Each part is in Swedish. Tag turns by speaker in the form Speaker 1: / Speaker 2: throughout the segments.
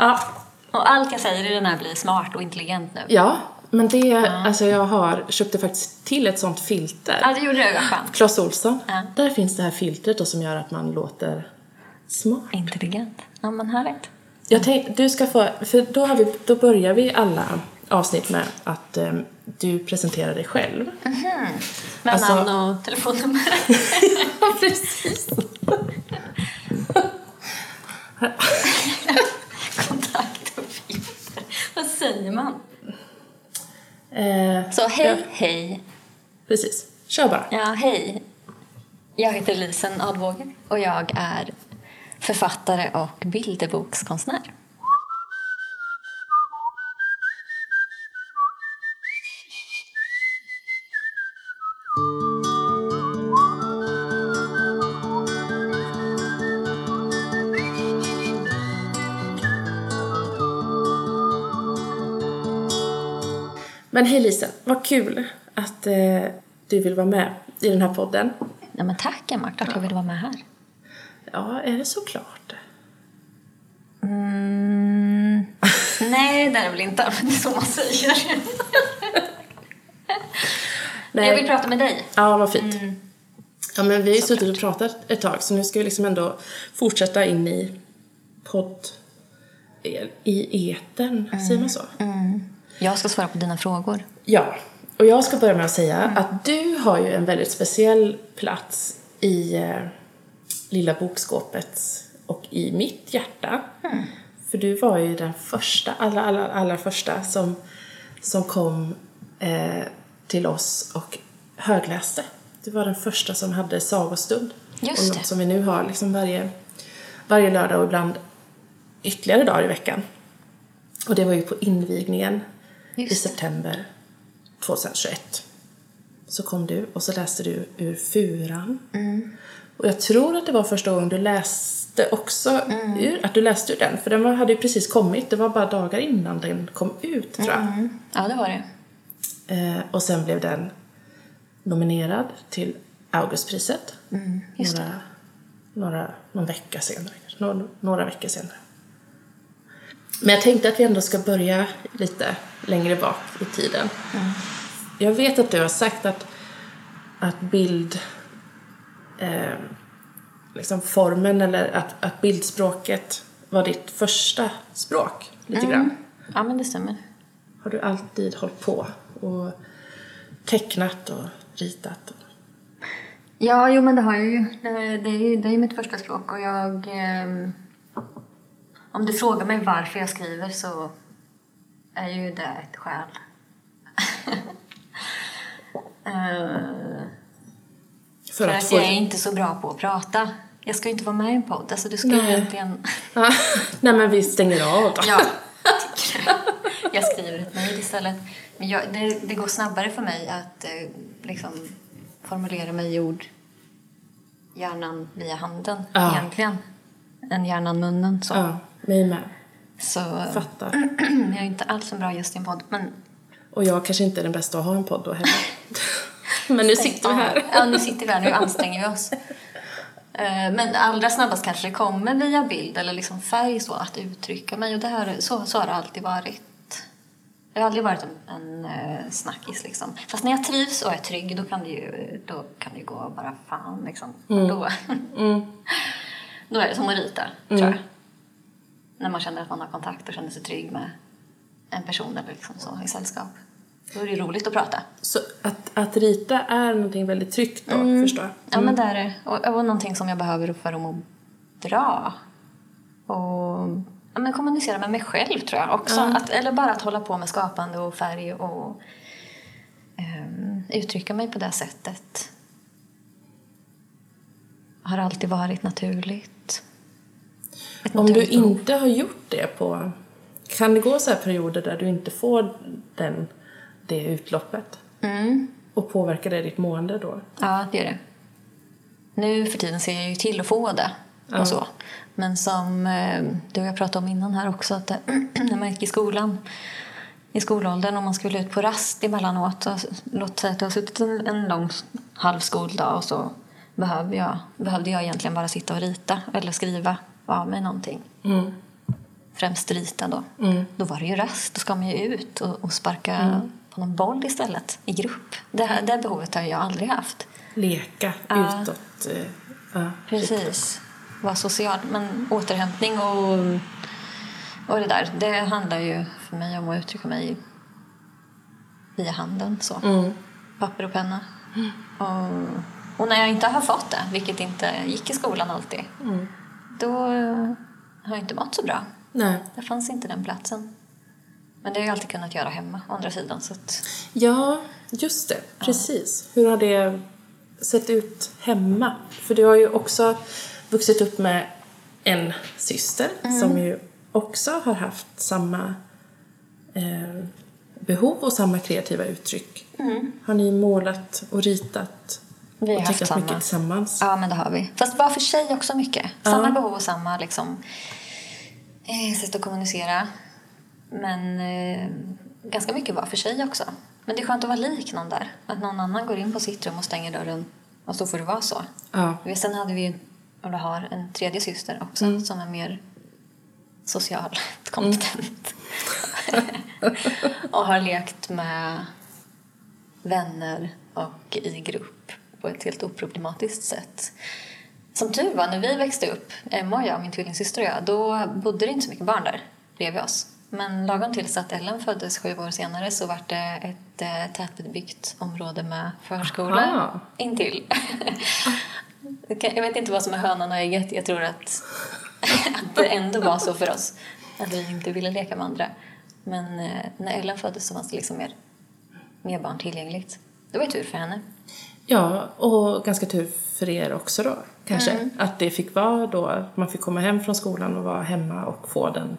Speaker 1: Ja,
Speaker 2: Och allt jag säger i den här blir smart och intelligent nu.
Speaker 1: ja men det, alltså jag har, köpte faktiskt till ett sånt filter.
Speaker 2: Ja, det gjorde det. Vad skönt.
Speaker 1: Clas Ohlson.
Speaker 2: Ja.
Speaker 1: Där finns det här filtret då som gör att man låter smart.
Speaker 2: Intelligent. Ja, men härligt.
Speaker 1: Jag tänkte, du ska få, för då, har vi, då börjar vi alla avsnitt med att em, du presenterar dig själv.
Speaker 2: Med
Speaker 1: Alltså-
Speaker 2: namn och telefonnummer.
Speaker 1: Ja, precis.
Speaker 2: Kontaktuppgifter. Vad säger man?
Speaker 1: Eh,
Speaker 2: Så hej,
Speaker 1: Ja.
Speaker 2: hej.
Speaker 1: precis. Kör bara.
Speaker 2: Ja, hej. Jag heter Lisen Advåge och jag är författare och bilderbokskonstnär.
Speaker 1: Men hej Lisen, vad kul att eh, du vill vara med i den här podden.
Speaker 2: Ja, men tack Emma, klart jag vill vara med här.
Speaker 1: Ja, är det såklart?
Speaker 2: Mm, nej, det är det väl inte, men det är så man säger.
Speaker 1: Nej.
Speaker 2: Jag vill prata med dig.
Speaker 1: Ja, vad fint. Ja, men vi har ju suttit och pratat ett tag så nu ska vi liksom ändå fortsätta in i podd... i etern, säger man så?
Speaker 2: Jag ska svara på dina frågor.
Speaker 1: Ja, och jag ska börja med att säga att du har ju en väldigt speciell plats i eh, Lilla bokskåpet och i mitt hjärta. För du var ju den första, allra, allra, allra första som, som kom eh, till oss och högläste. Du var den första som hade sagostund.
Speaker 2: Just
Speaker 1: och
Speaker 2: det.
Speaker 1: något som vi nu har liksom varje, varje lördag och ibland ytterligare dagar i veckan. Och det var ju på invigningen
Speaker 2: Just det.
Speaker 1: september 2021. Så kom du och så läste du ur Furan.
Speaker 2: Mm.
Speaker 1: Och jag tror att det var första gången du läste också
Speaker 2: Mm.
Speaker 1: ur, att du läste ur den. För den var, hade ju precis kommit, det var bara dagar innan den kom ut tror jag.
Speaker 2: Mm. Ja, det var det.
Speaker 1: Eh, och sen blev den nominerad till Augustpriset.
Speaker 2: Mm,
Speaker 1: några, några, någon vecka senare. Några, några veckor senare. Men jag tänkte att vi ändå ska börja lite längre bak i tiden. Jag vet att du har sagt att, att bild... Eh, liksom formen eller att, att bildspråket var ditt första språk, lite grann.
Speaker 2: Ja, men det stämmer.
Speaker 1: Har du alltid hållit på och tecknat och ritat?
Speaker 2: Ja, jo men det har jag ju. Det, det, är, ju- det är ju mitt första språk och jag... ehm, om du frågar mig varför jag skriver så är ju det ett skäl. Eh,
Speaker 1: För,
Speaker 2: för
Speaker 1: att
Speaker 2: att jag är inte så bra på att prata. Jag ska ju inte vara med i en podd. Alltså du ska
Speaker 1: Nej.
Speaker 2: egentligen...
Speaker 1: Nej men vi stänger av då.
Speaker 2: Ja. Jag skriver ett mejl istället. Men jag, det, det går snabbare för mig att eh, liksom formulera mig i ord hjärnan via handen
Speaker 1: Ja.
Speaker 2: egentligen. Än hjärnan munnen. Så.
Speaker 1: Ja, mig med.
Speaker 2: så
Speaker 1: Fattar.
Speaker 2: jag är inte alls en bra gäst i en podd. Men
Speaker 1: Och jag kanske inte är den bästa att ha en podd då heller. Men nu sitter vi här.
Speaker 2: Ja, nu sitter vi här. Nu anstränger vi oss. Eh, Men allra snabbast kanske det kommer via bild eller liksom färg så att uttrycka mig. Och det här, så, så har det alltid varit. Jag har aldrig varit en, en eh, snackis liksom. Fast när jag trivs och är trygg då kan det ju, då kan det ju gå bara fan liksom. Då,
Speaker 1: Mm.
Speaker 2: då är det som att rita, tror jag. När man känner att man har kontakt och känner sig trygg med en person eller liksom så i sällskap. Då är det roligt att prata.
Speaker 1: Så att, att rita är någonting väldigt tryggt då, förstår jag.
Speaker 2: Ja, men det är det. Och, och någonting som jag behöver för att må bra. Och ja, men kommunicera med mig själv, tror jag också. Att, eller bara att hålla på med skapande och färg och ehm, uttrycka mig på det sättet. Har alltid varit naturligt.
Speaker 1: Om du inte har gjort det på... Kan det gå så här perioder där du inte får den, det utloppet?
Speaker 2: Mm.
Speaker 1: Och påverkar det ditt mående då?
Speaker 2: Ja, det gör det. Nu för tiden ser jag ju till att få det. Och så. Men som eh, du och jag pratade om innan här också, att när man gick i skolan, i skolåldern, om man skulle ut på rast emellanåt, och låt säga att jag har suttit en, en lång halv skoldag och så behöver jag, behövde jag egentligen bara sitta och rita eller skriva av mig någonting.
Speaker 1: Mm.
Speaker 2: främst rita då. Då var det ju rast, då ska man ju ut och, och sparka på någon boll istället i grupp. Det, här- det behovet har jag aldrig haft.
Speaker 1: Leka
Speaker 2: Ja.
Speaker 1: utåt. eh, Ja.
Speaker 2: Precis. Vara social. Men återhämtning och, och det där, det handlar ju för mig om att uttrycka mig via handen. Så.
Speaker 1: Mm.
Speaker 2: Papper och penna. Och, och när jag inte har fått det, vilket inte gick i skolan alltid,
Speaker 1: Mm.
Speaker 2: Då har jag inte mått så bra.
Speaker 1: Nej.
Speaker 2: Det fanns inte den platsen. Men det har jag alltid kunnat göra hemma, å andra sidan. Så att,
Speaker 1: Ja, just det. Precis. Hur har det sett ut hemma? För du har ju också vuxit upp med en syster som ju också har haft samma eh, behov och samma kreativa uttryck. Har ni målat och ritat
Speaker 2: Vi har haft samma.
Speaker 1: mycket tillsammans?
Speaker 2: Ja, men det har vi. Fast var för sig också mycket. Samma behov och samma liksom, eh, sätt att kommunicera. Men eh, ganska mycket var för sig också. Men det är skönt att vara lik någon där. Att någon annan går in på sitt rum och stänger dörren. Och så får det vara så.
Speaker 1: Ja.
Speaker 2: Sen hade vi ju, och har, en tredje syster också som är mer socialt kompetent. och har lekt med vänner och i grupp på ett helt oproblematiskt sätt. Som tur var, när vi växte upp, Emma och jag, min tvillingsyster och jag, då bodde det inte så mycket barn där bredvid oss. Men lagom tills att Ellen föddes sju år senare så var det ett eh, tätbebyggt område med förskola
Speaker 1: Aha.
Speaker 2: intill. Jag vet inte vad som är hönan och ägget. Jag tror att, att det ändå var så för oss. Att vi inte ville leka med andra. Men eh, när Ellen föddes så fanns det liksom mer, mer barn tillgängligt. Det var ju tur för henne.
Speaker 1: Ja, och ganska tur för er också då, kanske. Att det fick vara då, man fick komma hem från skolan och vara hemma och få den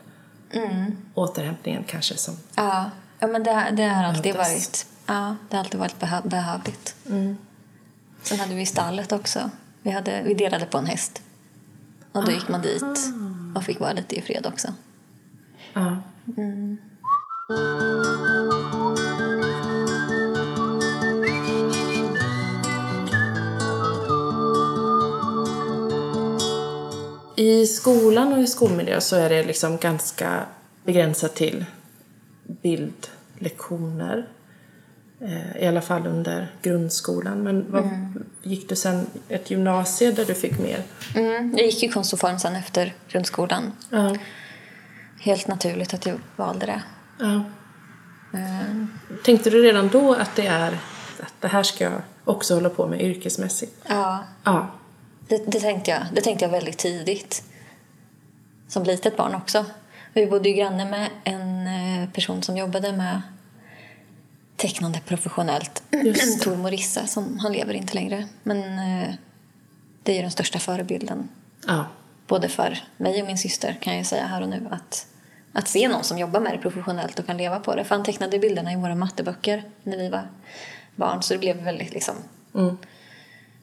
Speaker 1: återhämtningen kanske som...
Speaker 2: Ja, ja men det, det har alltid
Speaker 1: Behövdes.
Speaker 2: varit, ja, det har alltid varit behö, behövligt. Sen hade vi stallet också. Vi, hade, vi delade på en häst. Och då gick man dit och fick vara lite i fred också.
Speaker 1: Ja. I skolan och i skolmiljö så är det liksom ganska begränsat till bildlektioner. Eh, I alla fall under grundskolan. Men vad, gick du sen ett gymnasie där du fick mer?
Speaker 2: Mm, jag gick ju konst och form sen efter grundskolan.
Speaker 1: Ja.
Speaker 2: Helt naturligt att jag valde det.
Speaker 1: ja.
Speaker 2: Mm.
Speaker 1: Tänkte du redan då att det är att det här ska jag också hålla på med yrkesmässigt?
Speaker 2: Ja,
Speaker 1: Ja.
Speaker 2: Det, det, tänkte jag. det tänkte jag väldigt tidigt. Som litet barn också. Vi bodde ju granne med en eh, person som jobbade med tecknande professionellt. Tor Morissa, som han lever inte längre. Men eh, det är ju den största förebilden.
Speaker 1: Ja.
Speaker 2: Både för mig och min syster kan jag säga här och nu. Att, att se någon som jobbar med det professionellt och kan leva på det. För han tecknade bilderna i våra matteböcker när vi var barn. Så det blev väldigt liksom
Speaker 1: Mm.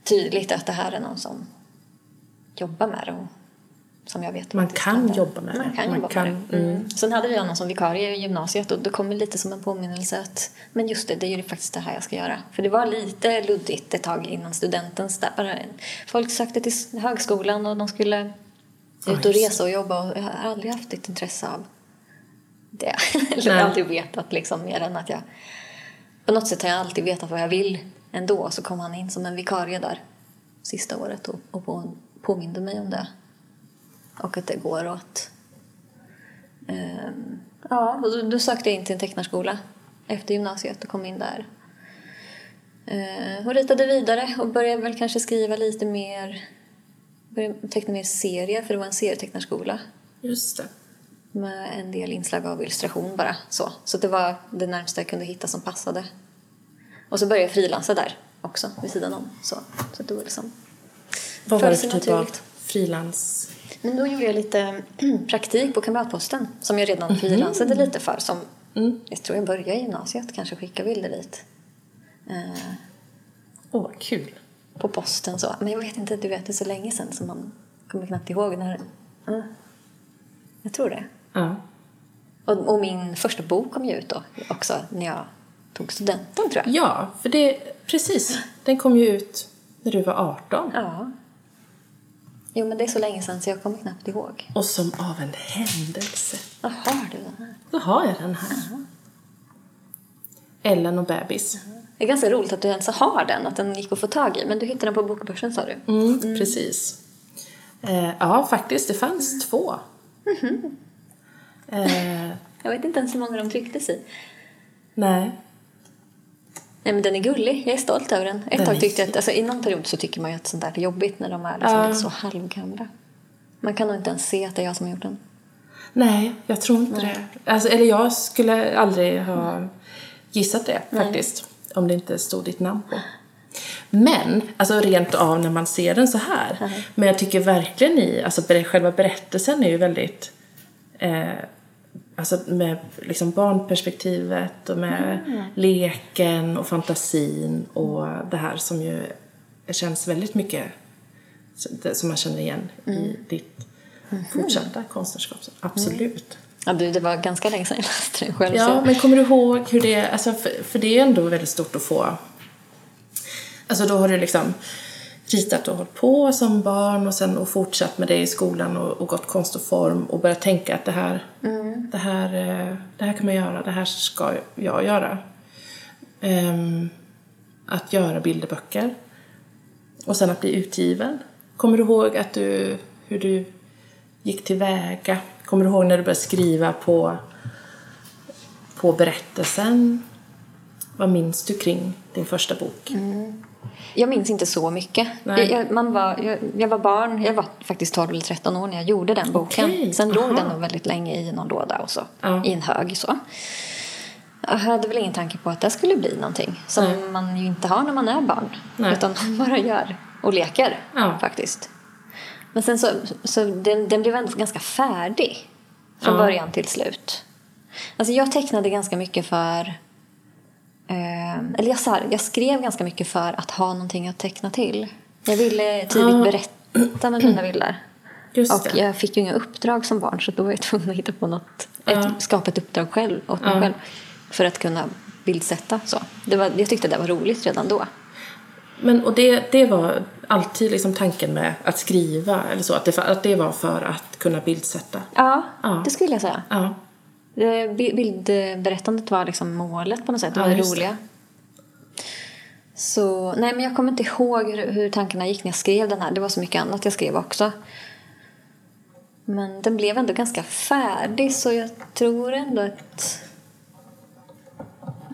Speaker 2: tydligt att det här är någon som jobbar med det. Och som jag vet
Speaker 1: Man kan jobba med det.
Speaker 2: Man kan
Speaker 1: Man
Speaker 2: jobba
Speaker 1: kan,
Speaker 2: med det. Mm. Sen hade vi honom som vikarie i gymnasiet och det kom lite som en påminnelse att men just det, det är ju faktiskt det här jag ska göra. För det var lite luddigt ett tag innan studentens där. Folk sökte till högskolan och de skulle ut och resa och jobba och jag har aldrig haft ett intresse av det. Eller
Speaker 1: Nej.
Speaker 2: aldrig vetat liksom mer än att jag på något sätt har jag alltid vetat vad jag vill ändå. Så kom han in som en vikarie där sista året och, och på, påminde mig om det. Och att det går åt. Ehm, ja, och då, då sökte jag in till en tecknarskola efter gymnasiet och kom in där. Ehm, och ritade vidare och började väl kanske skriva lite mer, började teckna mer serier för det var en serietecknarskola
Speaker 1: Just det.
Speaker 2: med en del inslag av illustration bara. Så, så det var det närmsta jag kunde hitta som passade. Och så började jag frilansa där också vid sidan om. Så, så det var liksom...
Speaker 1: Vad var det för typ av frilans?
Speaker 2: Men då gjorde jag lite praktik på Kamratposten som jag redan frilansade lite för. Som, Jag tror jag började i gymnasiet, kanske skicka bilder dit. Eh,
Speaker 1: Åh, vad kul.
Speaker 2: på posten så. Men jag vet inte, du vet det är så länge sedan så man kommer knappt ihåg när... Mm. Jag tror det.
Speaker 1: Ja.
Speaker 2: Och, och min första bok kom ju ut då också när jag tog studenten tror jag.
Speaker 1: ja, för det... Precis. Den kom ju ut när du var 18.
Speaker 2: Ja. Jo, men det är så länge sedan så jag kommer knappt ihåg.
Speaker 1: Och som av en händelse
Speaker 2: Vad har du den här?
Speaker 1: så har jag den här. Ellen och bebis.
Speaker 2: Det är ganska roligt att du ens har den, att den gick att få tag i. Men du hittade den på Bokbörsen sa du?
Speaker 1: Mm, Precis. Eh, ja, faktiskt. Det fanns två. Eh,
Speaker 2: Jag vet inte ens hur många de trycktes i.
Speaker 1: nej.
Speaker 2: Nej men den är gullig, jag är stolt över den. Ett
Speaker 1: Den
Speaker 2: tag tyckte jag att, alltså i någon period så tycker man ju att sånt där är jobbigt när de är liksom
Speaker 1: Ja.
Speaker 2: så halvgamla. Man kan nog inte ens se att det är jag som har gjort den.
Speaker 1: Nej, jag tror inte det. Alltså, eller jag skulle aldrig ha gissat det faktiskt. Om det inte stod ditt namn på. Men, alltså rent av när man ser den så här. Men jag tycker verkligen i, alltså själva berättelsen är ju väldigt eh, Alltså med liksom barnperspektivet och med leken och fantasin och det här som ju känns väldigt mycket som man känner igen i ditt fortsatta konstnärskap. Absolut.
Speaker 2: Ja, det var ganska länge sedan jag läste den själv.
Speaker 1: Ja, men kommer du ihåg hur det... Alltså, för, för det är ändå väldigt stort att få... Alltså då har du liksom ritat och hållit på som barn och sen och fortsatt med det i skolan och, och gått konst och form och börjat tänka att det här, det, här, eh, det här kan man göra, det här ska jag göra. Ehm, att göra bilderböcker. Och sen att bli utgiven. Kommer du ihåg att du, hur du gick tillväga? Kommer du ihåg när du började skriva på, på berättelsen? Vad minns du kring din första bok?
Speaker 2: Jag minns inte så mycket. Jag, jag, man var, jag, jag var barn, jag var faktiskt 12 eller 13 år när jag gjorde den boken.
Speaker 1: Okej,
Speaker 2: Sen låg den nog väldigt länge i någon låda och så.
Speaker 1: Ja.
Speaker 2: I en hög så. Jag hade väl ingen tanke på att det skulle bli någonting. Som
Speaker 1: Nej.
Speaker 2: man ju inte har när man är barn.
Speaker 1: Nej.
Speaker 2: Utan man bara gör och leker
Speaker 1: Ja.
Speaker 2: faktiskt. Men sen så, så den, den blev ändå ganska färdig. Från
Speaker 1: Ja.
Speaker 2: början till slut. Alltså jag tecknade ganska mycket för eller jag, så här, jag skrev ganska mycket för att ha någonting att teckna till. Jag ville tidigt
Speaker 1: Ah.
Speaker 2: berätta med mina bilder.
Speaker 1: Just
Speaker 2: Och
Speaker 1: det.
Speaker 2: jag fick ju inga uppdrag som barn så då var jag tvungen att hitta på något.
Speaker 1: Ja.
Speaker 2: Ett, skapa ett uppdrag själv åt mig
Speaker 1: Ja.
Speaker 2: själv. För att kunna bildsätta. Så. Det var, jag tyckte det var roligt redan då.
Speaker 1: Men, och det, det var alltid liksom tanken med att skriva eller så, att det, att det var för att kunna bildsätta.
Speaker 2: Ja. det skulle jag säga.
Speaker 1: Ja.
Speaker 2: Eh, bi- Bildberättandet var liksom målet på något sätt. Det
Speaker 1: Ja,
Speaker 2: var
Speaker 1: just det.
Speaker 2: roliga. Så, nej men jag kommer inte ihåg hur, hur tankarna gick när jag skrev den här. Det var så mycket annat jag skrev också. Men den blev ändå ganska färdig så jag tror ändå att...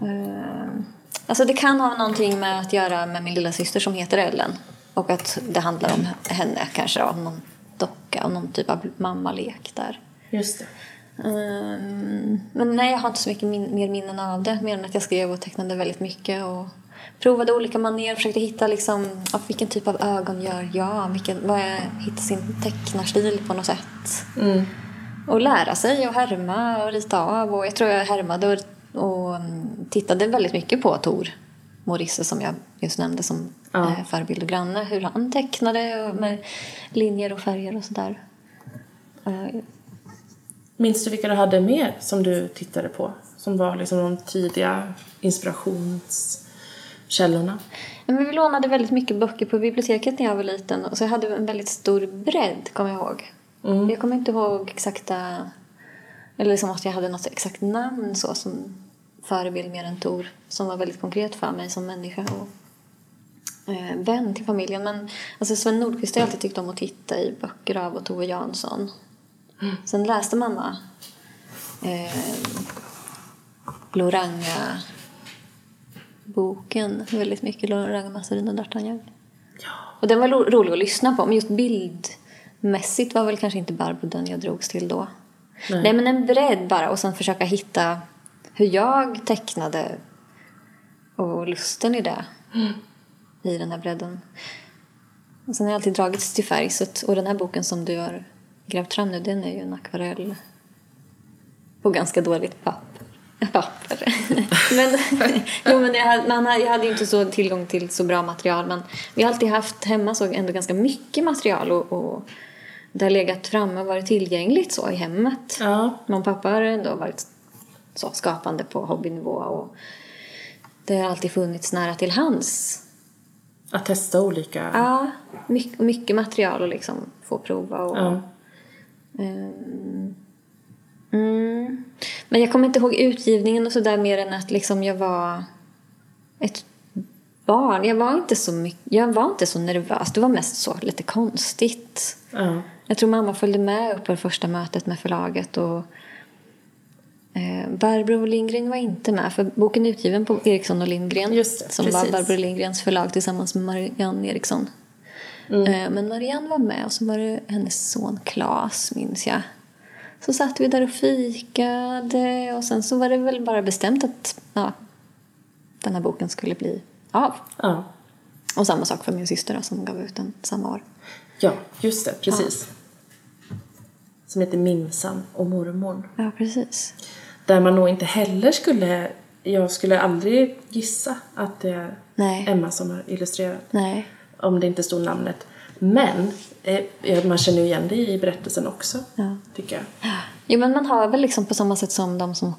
Speaker 2: Eh, alltså det kan ha någonting med att göra med min lilla syster som heter Ellen. Och att det handlar om henne kanske, om någon docka, om någon typ av mammalek där.
Speaker 1: Just det.
Speaker 2: Ehm, men nej, jag har inte så mycket min- mer minnen av det. Mer än att jag skrev och tecknade väldigt mycket. Och provade olika manér. Försökte hitta liksom, vilken typ av ögon gör jag? Vilken, vad är, hitta sin tecknarstil på något sätt.
Speaker 1: Mm.
Speaker 2: Och lära sig och härma och rita av. Och jag tror jag härmade och, och mm, tittade väldigt mycket på Tor Morisse som jag just nämnde som
Speaker 1: Ja.
Speaker 2: eh, förebild och granne. Hur han tecknade med linjer och färger och sådär.
Speaker 1: Minns du vilka du hade mer som du tittade på? Som var liksom de tidiga inspirationskällorna?
Speaker 2: Men vi lånade väldigt mycket böcker på biblioteket när jag var liten. Så jag hade en väldigt stor bredd, kommer jag ihåg.
Speaker 1: Mm.
Speaker 2: Jag kommer inte ihåg exakta... Eller liksom att jag hade något exakt namn så som förebild mer än Tor. Som var väldigt konkret för mig som människa och eh, vän till familjen. Men alltså Sven Nordqvist har jag alltid tyckt om att titta i böcker av och Tove Jansson. Sen läste mamma eh, Loranga boken väldigt mycket. Loranga Massarin och D'Artagnan.
Speaker 1: Ja.
Speaker 2: Och den var ro- rolig att lyssna på. Men just bildmässigt var väl kanske inte Barbro den jag drogs till då.
Speaker 1: Nej.
Speaker 2: Nej, men en bredd bara. Och sen försöka hitta hur jag tecknade och lusten i det. I den här bredden. Och sen har jag alltid dragits till färg. Så att, och den här boken som du har grävt fram nu, den är ju en akvarell. På ganska dåligt papper. papper. men, jo, men jag, hade, man, jag hade inte så tillgång till så bra material. Men vi har alltid haft hemma så ändå ganska mycket material. Och, och det har legat framme och varit tillgängligt så i hemmet.
Speaker 1: Ja.
Speaker 2: Mamma och pappa har ändå varit så skapande på hobbynivå. Och det har alltid funnits nära till hands.
Speaker 1: Att testa olika...
Speaker 2: Ja, mycket, mycket material att liksom få prova. Och,
Speaker 1: Ja.
Speaker 2: Ehm, mm. Men jag kommer inte ihåg utgivningen och sådär mer än att liksom jag var ett barn. Jag var inte så, mycket, jag var inte så nervös. Det var mest så lite konstigt.
Speaker 1: Ja.
Speaker 2: Jag tror mamma följde med upp på det första mötet med förlaget. Och, eh, Barbro Lindgren var inte med, för boken är utgiven på Eriksson och Lindgren.
Speaker 1: Just det,
Speaker 2: som
Speaker 1: precis.
Speaker 2: var Barbro Lindgrens förlag tillsammans med Marianne Eriksson.
Speaker 1: Mm.
Speaker 2: Eh, men Marianne var med och så var det hennes son Claes, minns jag. Så satt vi där och fikade och sen så var det väl bara bestämt att ja, den här boken skulle bli av.
Speaker 1: Ja.
Speaker 2: Och samma sak för min syster då, som gav ut den samma år.
Speaker 1: ja, just det. Precis. Som heter Mimsan och mormor.
Speaker 2: Ja, precis.
Speaker 1: Där man nog inte heller skulle... Jag skulle aldrig gissa att det är
Speaker 2: Nej.
Speaker 1: Emma som har illustrerat.
Speaker 2: Nej.
Speaker 1: Om det inte stod namnet. Men eh, man känner ju igen det i berättelsen också.
Speaker 2: Ja.
Speaker 1: Tycker jag.
Speaker 2: Jo, men man hör väl liksom på samma sätt som de som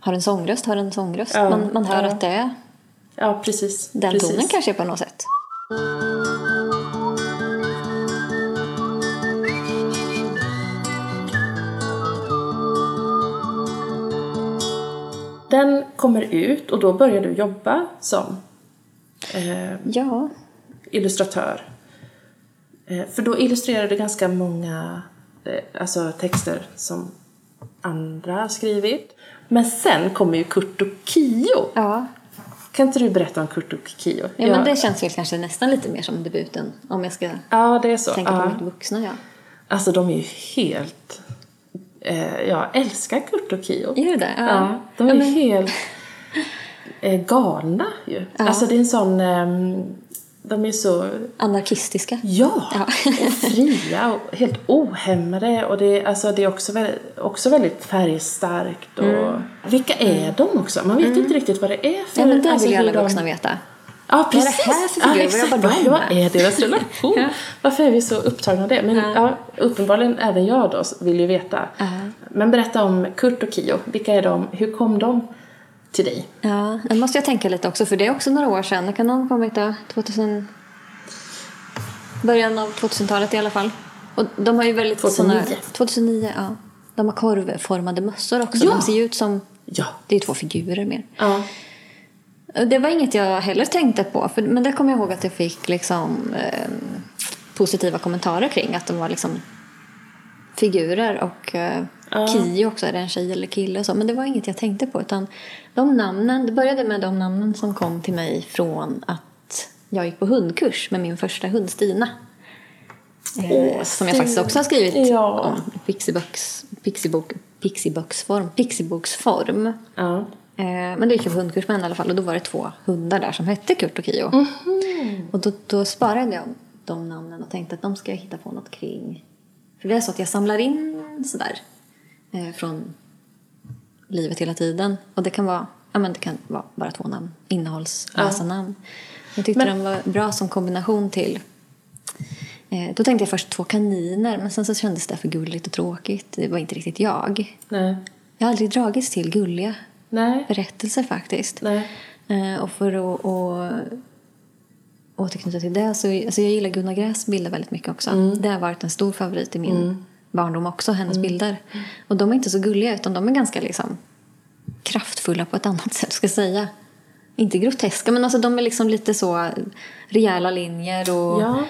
Speaker 2: har en sångröst har en sångröst.
Speaker 1: Ja,
Speaker 2: Man, man hör
Speaker 1: ja.
Speaker 2: att det är
Speaker 1: Ja, precis.
Speaker 2: den
Speaker 1: precis.
Speaker 2: tonen kanske på något sätt.
Speaker 1: Den kommer ut och då börjar du jobba som eh,
Speaker 2: Ja.
Speaker 1: Illustratör. Eh, för då illustrerar du ganska många eh, alltså texter som andra har skrivit. Men sen kommer ju Kurt och Kio.
Speaker 2: Ja.
Speaker 1: Kan inte du berätta om Kurt och Kio?
Speaker 2: ja, men det känns väl kanske nästan lite mer som debuten om jag ska
Speaker 1: ja, det är så.
Speaker 2: tänka på
Speaker 1: Ja.
Speaker 2: mitt vuxna jag.
Speaker 1: Alltså de är ju helt... Eh, jag älskar Kurt och Kio.
Speaker 2: Är det det?
Speaker 1: Ja, de är
Speaker 2: Ja, men-
Speaker 1: helt eh, galna ju. Alltså det är en sån... ehm, de är så...
Speaker 2: Anarkistiska.
Speaker 1: Ja,
Speaker 2: Ja.
Speaker 1: och fria och helt ohämmade. Och det, är- alltså, det är också väldigt, också väldigt färgstarkt. Och, Vilka är de också? Man vet inte riktigt vad det är för...
Speaker 2: Ja, men det
Speaker 1: alltså,
Speaker 2: vill ju alla
Speaker 1: de-
Speaker 2: vuxna veta.
Speaker 1: Ja,
Speaker 2: Vad är det
Speaker 1: precis.
Speaker 2: här för
Speaker 1: ja,
Speaker 2: figurer?
Speaker 1: exakt.
Speaker 2: Vad
Speaker 1: är deras relation?
Speaker 2: Ja.
Speaker 1: Varför är vi så upptagna av det? Men
Speaker 2: Ja.
Speaker 1: ja. uppenbarligen även jag då vill ju veta.
Speaker 2: Ja.
Speaker 1: Men berätta om Kurt och Kio. Vilka är de? Hur kom de till dig?
Speaker 2: Ja, det måste jag tänka lite också för det är också några år sedan. När kan ha kommit då? 2000... Början av 2000-talet i alla fall. Och de har ju väldigt
Speaker 1: 2009.
Speaker 2: Såna... 2009, ja. De har korvformade mössor också.
Speaker 1: Ja.
Speaker 2: De ser ju ut som...
Speaker 1: Ja.
Speaker 2: Det är ju två figurer mer.
Speaker 1: Ja.
Speaker 2: Det var inget jag heller tänkte på. För, men det kommer jag ihåg att jag fick liksom, eh, positiva kommentarer kring. Att de var liksom figurer. Och eh,
Speaker 1: Ja.
Speaker 2: Kio också, är det en tjej eller kille? Och så. Men det var inget jag tänkte på. Utan de namnen, det började med de namnen som kom till mig från att jag gick på hundkurs med min första hund Stina. Eh,
Speaker 1: Åh,
Speaker 2: som jag faktiskt också har skrivit
Speaker 1: Ja.
Speaker 2: om i Pixieboksform, Pixieboksform.
Speaker 1: Ja.
Speaker 2: Eh, men det gick jag på hundkurs med henne i alla fall och då var det två hundar där som hette Kurt och Kio.
Speaker 1: Mhm.
Speaker 2: Och då, då sparade jag de namnen och tänkte att de ska jag hitta på något kring. För det är så att jag samlar in sådär eh, från livet hela tiden. Och det kan vara, ja men det kan vara bara två namn, innehållslösa namn. Jag tyckte
Speaker 1: Men-
Speaker 2: den var bra som kombination till eh, då tänkte jag först två kaniner men sen så kändes det för gulligt och tråkigt. Det var inte riktigt jag.
Speaker 1: Nej.
Speaker 2: Jag har aldrig dragits till gulliga
Speaker 1: Nej.
Speaker 2: berättelser faktiskt.
Speaker 1: Nej.
Speaker 2: Eh, och för att och, återknyta till det så alltså jag gillar Gunnar Gräs bilder väldigt mycket också.
Speaker 1: Mm.
Speaker 2: Det har varit en stor favorit i min barndom också, hennes bilder. Och de är inte så gulliga utan de är ganska liksom kraftfulla på ett annat sätt ska jag säga. Inte groteska men alltså de är liksom lite så rejäla linjer och
Speaker 1: Ja.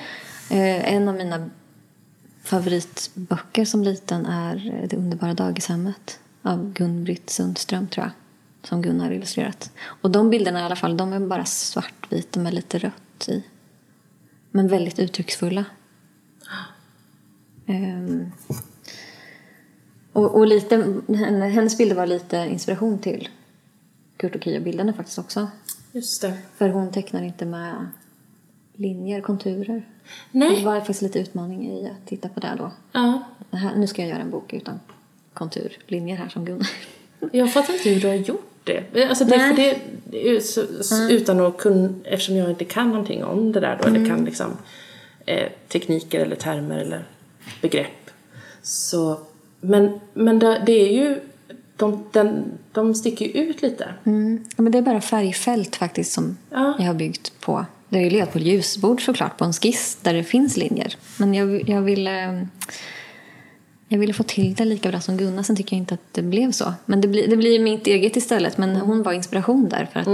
Speaker 2: eh, en av mina favoritböcker som liten är Det underbara dagishemmet av Gun-Britt Sundström tror jag. Som Gunnar illustrerat. Och de bilderna i alla fall, de är bara svartvita med lite rött i. Men väldigt uttrycksfulla. Ehm. Och, och lite, henne- hennes bilder var lite inspiration till Kurt och Kio-bilderna faktiskt också.
Speaker 1: Just det.
Speaker 2: För hon tecknar inte med linjer, konturer.
Speaker 1: Nej.
Speaker 2: Det var faktiskt lite utmaning i att titta på det då.
Speaker 1: Ja.
Speaker 2: Det här, nu ska jag göra en bok utan konturlinjer här som Gunnar.
Speaker 1: Jag fattar inte hur du har gjort det. Alltså det, det, det så, så, utan att kunna, eftersom jag inte kan någonting om det där då, eller kan liksom eh, tekniker eller termer eller begrepp. Så, men men det, det är ju, de, den, de sticker ju ut lite.
Speaker 2: Mm. Ja, men det är bara färgfält faktiskt som
Speaker 1: Ja.
Speaker 2: jag har byggt på. Det har ju legat på ljusbord såklart, på en skiss där det finns linjer. Men jag, jag ville... Jag ville få till det lika bra som Gunnar, sen tycker jag inte att det blev så. Men det blir, det blir mitt eget istället. Men hon var inspiration där för att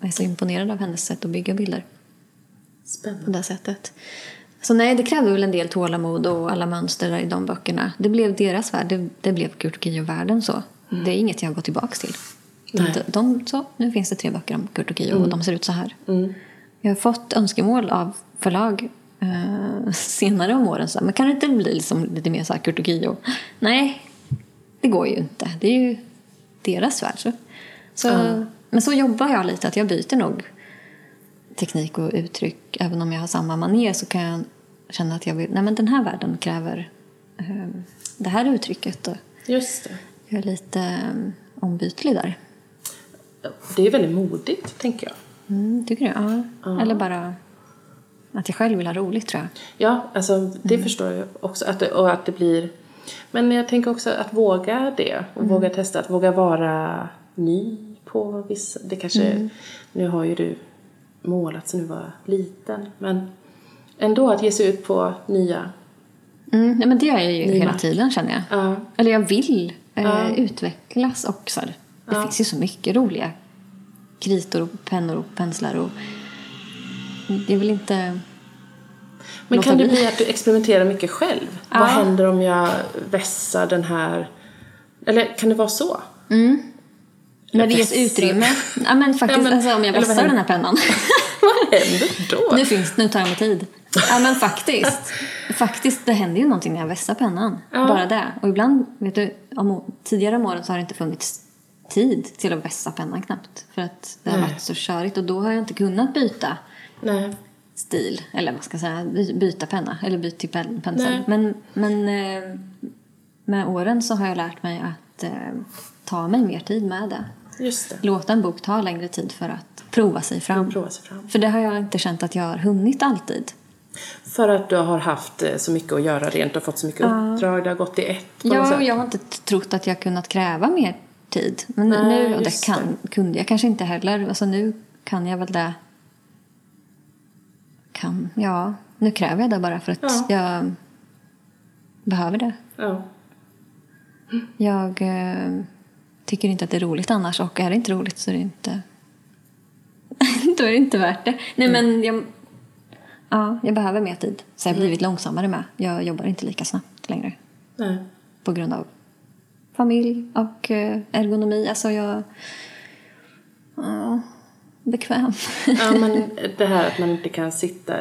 Speaker 2: jag är så imponerad av hennes sätt att bygga bilder på
Speaker 1: Spännande.
Speaker 2: det sättet. Så nej, det krävde väl en del tålamod och alla mönster i de böckerna. Det blev deras värld, det, det blev Kurt och Kio-världen så. Det är inget jag har gått tillbaka till. De, de, så, nu finns det tre böcker om Kurt och Kio och de ser ut så här.
Speaker 1: Mm.
Speaker 2: Jag har fått önskemål av förlag eh, senare om åren. Så här, men kan det inte bli liksom lite mer så här Kurt och Kio? Nej, det går ju inte. Det är ju deras värld. Så. Så, Men så jobbar jag lite, att jag byter nog teknik och uttryck. Även om jag har samma manér så kan jag känna att jag vill, nej men den här världen kräver eh, det här uttrycket. Och
Speaker 1: Just det.
Speaker 2: jag är lite eh, ombytlig där.
Speaker 1: Det är väldigt modigt, tänker jag.
Speaker 2: Mm, tycker du? Ja. Eller bara att jag själv vill ha roligt tror jag.
Speaker 1: Ja, alltså det förstår jag också. Att det, och att det blir... Men jag tänker också att våga det. Och våga testa. Att våga vara ny på vissa... Det kanske... Nu har ju du målat sen du var liten. Men ändå att ge sig ut på nya...
Speaker 2: Mm, nej, men det gör jag ju
Speaker 1: Ny
Speaker 2: hela tiden känner jag.
Speaker 1: Ja.
Speaker 2: Eller jag vill eh,
Speaker 1: Ja.
Speaker 2: utvecklas också. Det finns ju så mycket roliga kritor och pennor och penslar och det är väl inte...
Speaker 1: Men kan det
Speaker 2: bli.
Speaker 1: att du experimenterar mycket själv?
Speaker 2: Ja.
Speaker 1: Vad händer om jag vässar den här... Eller kan det vara så?
Speaker 2: När det ges utrymme. Ja, men faktiskt,
Speaker 1: Ja, men-
Speaker 2: alltså, om jag vässar den här pennan.
Speaker 1: Vad händer då?
Speaker 2: nu finns nu tar jag mig tid. Ja men faktiskt. faktiskt, det händer ju någonting när jag vässar pennan.
Speaker 1: Ja.
Speaker 2: Bara det. Och ibland, vet du, om, tidigare om åren så har det inte funnits tid till att vässa pennan knappt. För att det har
Speaker 1: Nej.
Speaker 2: varit så körigt och då har jag inte kunnat byta
Speaker 1: Nej.
Speaker 2: stil. Eller vad ska jag säga, by- byta penna. Eller byta till pen, pensel. Men, men eh, med åren så har jag lärt mig att eh, ta mig mer tid med det.
Speaker 1: Just det.
Speaker 2: Låta en bok ta längre tid för att prova sig fram.
Speaker 1: Prova sig fram.
Speaker 2: För det har jag inte känt att jag har hunnit alltid.
Speaker 1: För att du har haft eh, så mycket att göra rent och fått så mycket uppdrag. Det har gått i ett på
Speaker 2: Ja, jag har inte trott att jag kunnat kräva mer tid. Men
Speaker 1: Nej,
Speaker 2: nu, och det kan, kunde jag kanske inte heller. Alltså nu kan jag väl det. Kan, ja, nu kräver jag det bara för att
Speaker 1: Ja.
Speaker 2: jag behöver det.
Speaker 1: Ja.
Speaker 2: Jag eh, tycker inte att det är roligt annars och är det inte roligt så är det inte då är det inte värt det. Nej men jag, ja, jag behöver mer tid. Så jag har blivit långsammare med. Jag jobbar inte lika snabbt längre.
Speaker 1: Nej.
Speaker 2: på grund av familj och eh, ergonomi. Alltså jag... Ja, bekväm.
Speaker 1: Ja, men det här att man inte kan sitta...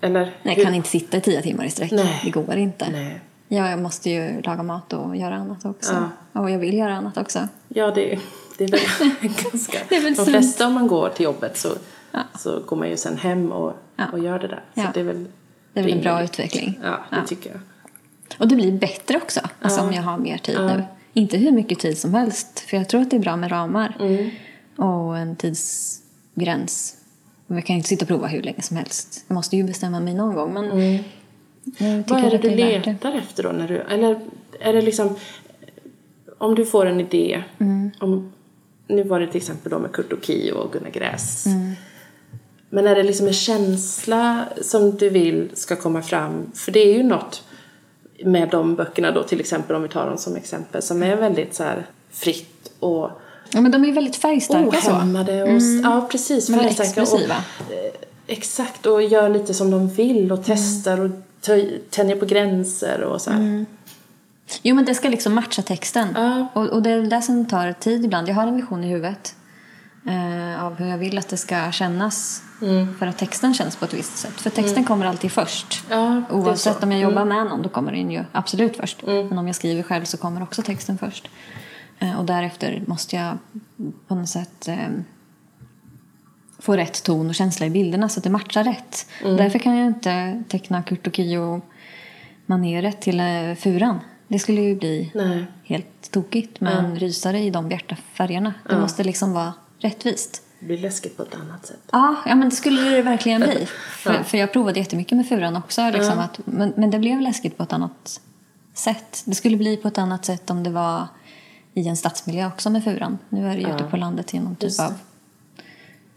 Speaker 1: Eller...
Speaker 2: Nej, jag kan inte sitta i tio timmar i sträck.
Speaker 1: Nej.
Speaker 2: Det går inte.
Speaker 1: Nej.
Speaker 2: Ja, jag måste ju laga mat och göra annat också. Och jag vill göra annat också.
Speaker 1: Ja, det, det är väl ganska...
Speaker 2: Det är väl
Speaker 1: de flesta om man går till jobbet så,
Speaker 2: Ja.
Speaker 1: så går man ju sen hem och,
Speaker 2: Ja.
Speaker 1: och gör det där. Så
Speaker 2: Ja.
Speaker 1: det är väl...
Speaker 2: Det är väl en bra utveckling.
Speaker 1: Ja, det
Speaker 2: Ja.
Speaker 1: tycker jag.
Speaker 2: Och det blir bättre också, alltså
Speaker 1: Ja.
Speaker 2: om jag har mer tid
Speaker 1: Ja.
Speaker 2: nu. Inte hur mycket tid som helst, för jag tror att det är bra med ramar.
Speaker 1: Mm.
Speaker 2: Och en tidsgräns. Men Jag kan inte sitta och prova hur länge som helst. Jag måste ju bestämma mig någon gång. Men
Speaker 1: Mm. Vad är det du
Speaker 2: värt det.
Speaker 1: letar efter då? När du, eller är det liksom... Om du får en idé.
Speaker 2: Mm.
Speaker 1: Om, nu var det till exempel då med Kurt och Kio och Gunnar Gräs.
Speaker 2: Mm.
Speaker 1: Men är det liksom en känsla som du vill ska komma fram? För det är ju något med de böckerna då, till exempel om vi tar dem som exempel, som är väldigt så här fritt och
Speaker 2: Ja, men de är ju väldigt färgstarka
Speaker 1: ohämmade. Och, Ja, precis. Färgstarka
Speaker 2: explosiva.
Speaker 1: Och, exakt, och gör lite som de vill och testar och tänjer på gränser och så här.
Speaker 2: Jo, men det ska liksom matcha texten.
Speaker 1: Ja.
Speaker 2: Och, och det är det som tar tid ibland. Jag har en vision i huvudet eh, av hur jag vill att det ska kännas för att texten känns på ett visst sätt. För texten kommer alltid först.
Speaker 1: Ja,
Speaker 2: Oavsett om jag jobbar med någon, då kommer den ju absolut först. Men om jag skriver själv så kommer också texten först. Eh, och därefter måste jag på något sätt eh, få rätt ton och känsla i bilderna så att det matchar rätt. Därför kan jag inte teckna Kurt och Kio maneret till eh, furan. Det skulle ju bli
Speaker 1: Nej.
Speaker 2: helt tokigt med en rysare i de bjärta färgerna. Det måste liksom vara rättvist.
Speaker 1: Det blir läskigt på ett annat sätt.
Speaker 2: Ja, ja men det skulle det verkligen bli. För, för jag provade jättemycket med furan också. Liksom, att, men, men det blev läskigt på ett annat sätt. Det skulle bli på ett annat sätt om det var i en stadsmiljö också med furan. Nu är det ju ute på landet i någon typ
Speaker 1: Just
Speaker 2: av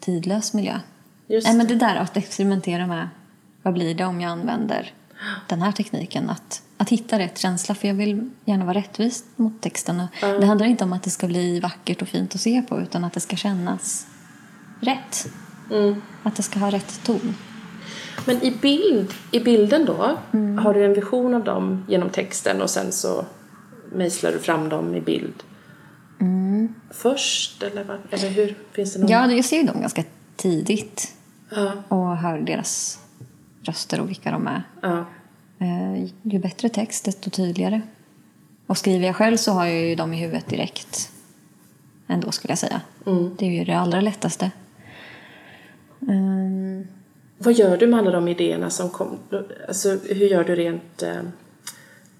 Speaker 2: tidlös miljö.
Speaker 1: Just
Speaker 2: Nej, men det där att experimentera med vad blir det om jag använder den här tekniken. Att, att hitta rätt känsla, för jag vill gärna vara rättvis mot texten. Det handlar inte om att det ska bli vackert och fint att se på utan att det ska kännas rätt.
Speaker 1: Mm.
Speaker 2: Att det ska ha rätt ton.
Speaker 1: Men i, bild, i bilden då, har du en vision av dem genom texten och sen så mejslar du fram dem i bild först? Eller, vad, eller hur? Finns det någon?
Speaker 2: Ja, jag ser ju dem ganska tidigt
Speaker 1: Ja.
Speaker 2: och hör deras röster och vilka de är.
Speaker 1: ja.
Speaker 2: Eh, ju bättre text, desto tydligare. Och skriver jag själv så har jag ju dem i huvudet direkt. Ändå skulle jag säga. Det är ju det allra lättaste. Mm.
Speaker 1: Vad gör du med alla de idéerna som kom? Alltså, hur gör du rent eh,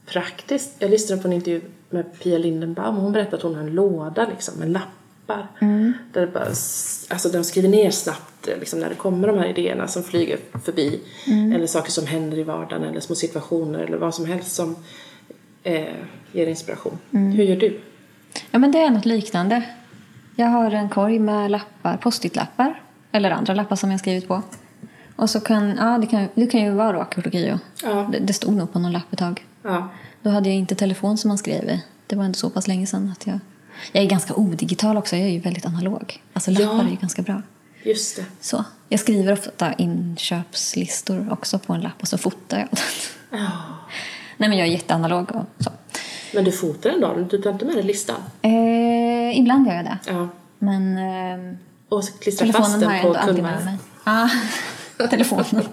Speaker 1: praktiskt? Jag lyssnade på en intervju med Pia Lindenbaum och hon berättade att hon har en låda liksom, med lappar. Där det bara, alltså, de skriver ner snabbt liksom, när det kommer de här idéerna som flyger förbi. Eller saker som händer i vardagen eller små situationer eller vad som helst som eh, ger inspiration. Hur gör du?
Speaker 2: Ja, men det är något liknande. Jag har en korg med lappar, post-it-lappar. Eller andra lappar som jag skrivit på. Och så kan, ja det kan, det kan ju vara Kio.
Speaker 1: Ja.
Speaker 2: Det, det stod nog på någon lapp ett tag.
Speaker 1: Ja.
Speaker 2: Då hade jag inte telefon som man skrev i. Det var ändå så pass länge sedan att jag... Jag är ganska odigital också, jag är ju väldigt analog. Alltså lappar
Speaker 1: Ja.
Speaker 2: är ju ganska bra.
Speaker 1: Just det.
Speaker 2: Så. Jag skriver ofta inköpslistor också på en lapp och så fotar jag den.
Speaker 1: Ja.
Speaker 2: Nej men jag är jätteanalog och så.
Speaker 1: Men du fotar dag, du tar inte med dig listan?
Speaker 2: Eh, ibland gör jag det.
Speaker 1: Ja.
Speaker 2: Men eh,
Speaker 1: Och klistrar fast den på
Speaker 2: ändå alltid med mig. Ja, telefonen.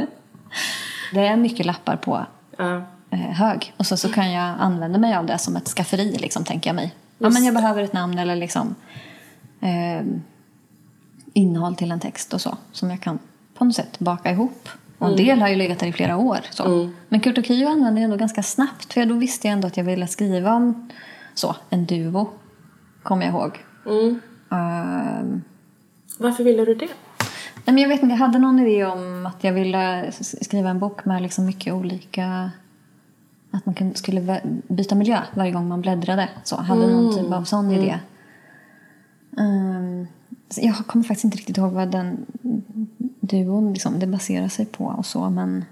Speaker 2: det är mycket lappar på
Speaker 1: Ja.
Speaker 2: Eh, hög. Och så, så kan jag använda mig av det som ett skafferi, liksom, tänker jag mig. Ja, men jag behöver ett namn eller liksom eh, innehåll till en text och så. Som jag kan på något sätt baka ihop. Och en del har ju legat där i flera år. Så. Men Kurt och Kio använde jag ändå ganska snabbt. För då visste jag ändå att jag ville skriva om så, en duo. Kommer jag ihåg.
Speaker 1: Mm.
Speaker 2: Ehm,
Speaker 1: Varför ville du det?
Speaker 2: Nej, men jag vet inte, jag hade någon idé om att jag ville skriva en bok med liksom mycket olika... Att man skulle byta miljö varje gång man bläddrade. Så, jag hade någon typ av sån idé. Ehm, så jag kommer faktiskt inte riktigt ihåg vad den duon liksom, det baserar sig på och så, men...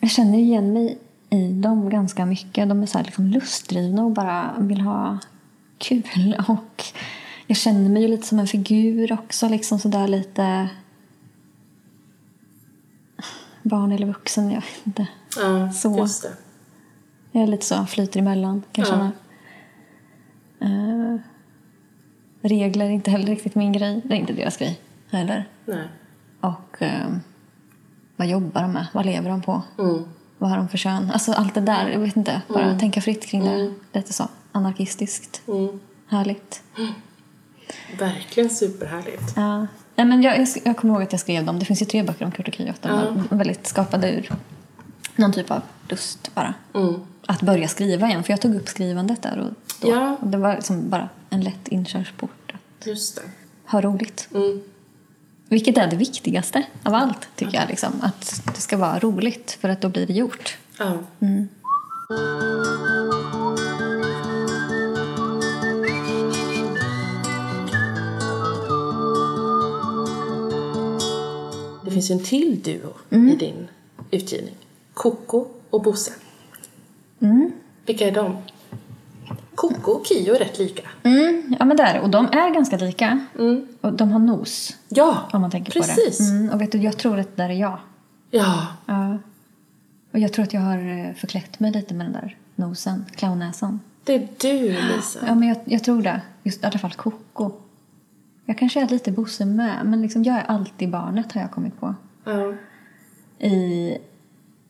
Speaker 2: Jag känner igen mig i dem ganska mycket. De är så liksom lustdrivna och bara vill ha kul. Och jag känner mig ju lite som en figur också. Liksom sådär lite... Barn eller vuxen, jag vet inte.
Speaker 1: Ja,
Speaker 2: Så.
Speaker 1: just det.
Speaker 2: Jag är lite så, flyter emellan kan jag känna. Eh, regler är inte heller riktigt min grej. Det är inte deras grej heller.
Speaker 1: Nej.
Speaker 2: Och eh, vad jobbar de med? Vad lever de på?
Speaker 1: Mm.
Speaker 2: Vad har de för kön? Alltså allt det där, jag vet inte. Bara tänka fritt kring det. Lite så anarkistiskt.
Speaker 1: Mm.
Speaker 2: Härligt.
Speaker 1: Verkligen superhärligt.
Speaker 2: Ja. Nej, men jag, jag, jag kommer ihåg att jag skrev dem. Det finns ju tre böcker om Kurt och Kio. De var väldigt skapade ur någon typ av lust bara.
Speaker 1: Mm.
Speaker 2: Att börja skriva igen. För jag tog upp skrivandet där och då.
Speaker 1: Ja.
Speaker 2: Och det var liksom bara en lätt inkörsport. Att
Speaker 1: Just det.
Speaker 2: ha roligt.
Speaker 1: Mm.
Speaker 2: Vilket är det viktigaste av allt, tycker jag. Liksom. Att det ska vara roligt, för att då blir det gjort.
Speaker 1: Ja. Det finns ju en till duo i din utgivning. Koko och Bosse. Vilka är de? Koko och Kio är rätt lika.
Speaker 2: Mm, ja, men där. Och de är ganska lika. Och de har nos,
Speaker 1: Ja,
Speaker 2: om man tänker
Speaker 1: precis.
Speaker 2: på det. Mm, och vet du, jag tror att det där är jag.
Speaker 1: Ja,
Speaker 2: Ja. Och jag tror att jag har eh, förklätt mig lite med den där nosen, clownnäsan.
Speaker 1: det är du Lisa.
Speaker 2: Ja, men jag, jag tror det. Just i alla fall Koko. Jag kanske är lite Bosse med, men liksom jag är alltid barnet har jag kommit på.
Speaker 1: Ja.
Speaker 2: I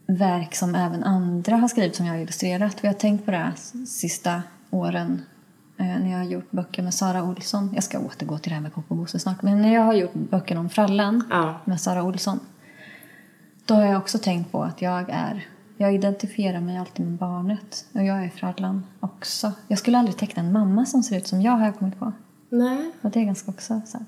Speaker 2: verk som även andra har skrivit som jag har illustrerat. Vi har tänkt på det här sista åren eh, när jag har gjort böcker med Sara Olsson. Jag ska återgå till det här med Koko och Bosse snart. Men när jag har gjort böcker om Frallan
Speaker 1: Ja.
Speaker 2: med Sara Olsson. Då har jag också tänkt på att jag är... Jag identifierar mig alltid med barnet. Och jag är Frallan också. Jag skulle aldrig teckna en mamma som ser ut som jag har jag kommit på.
Speaker 1: Nej.
Speaker 2: Och det är ganska också så här,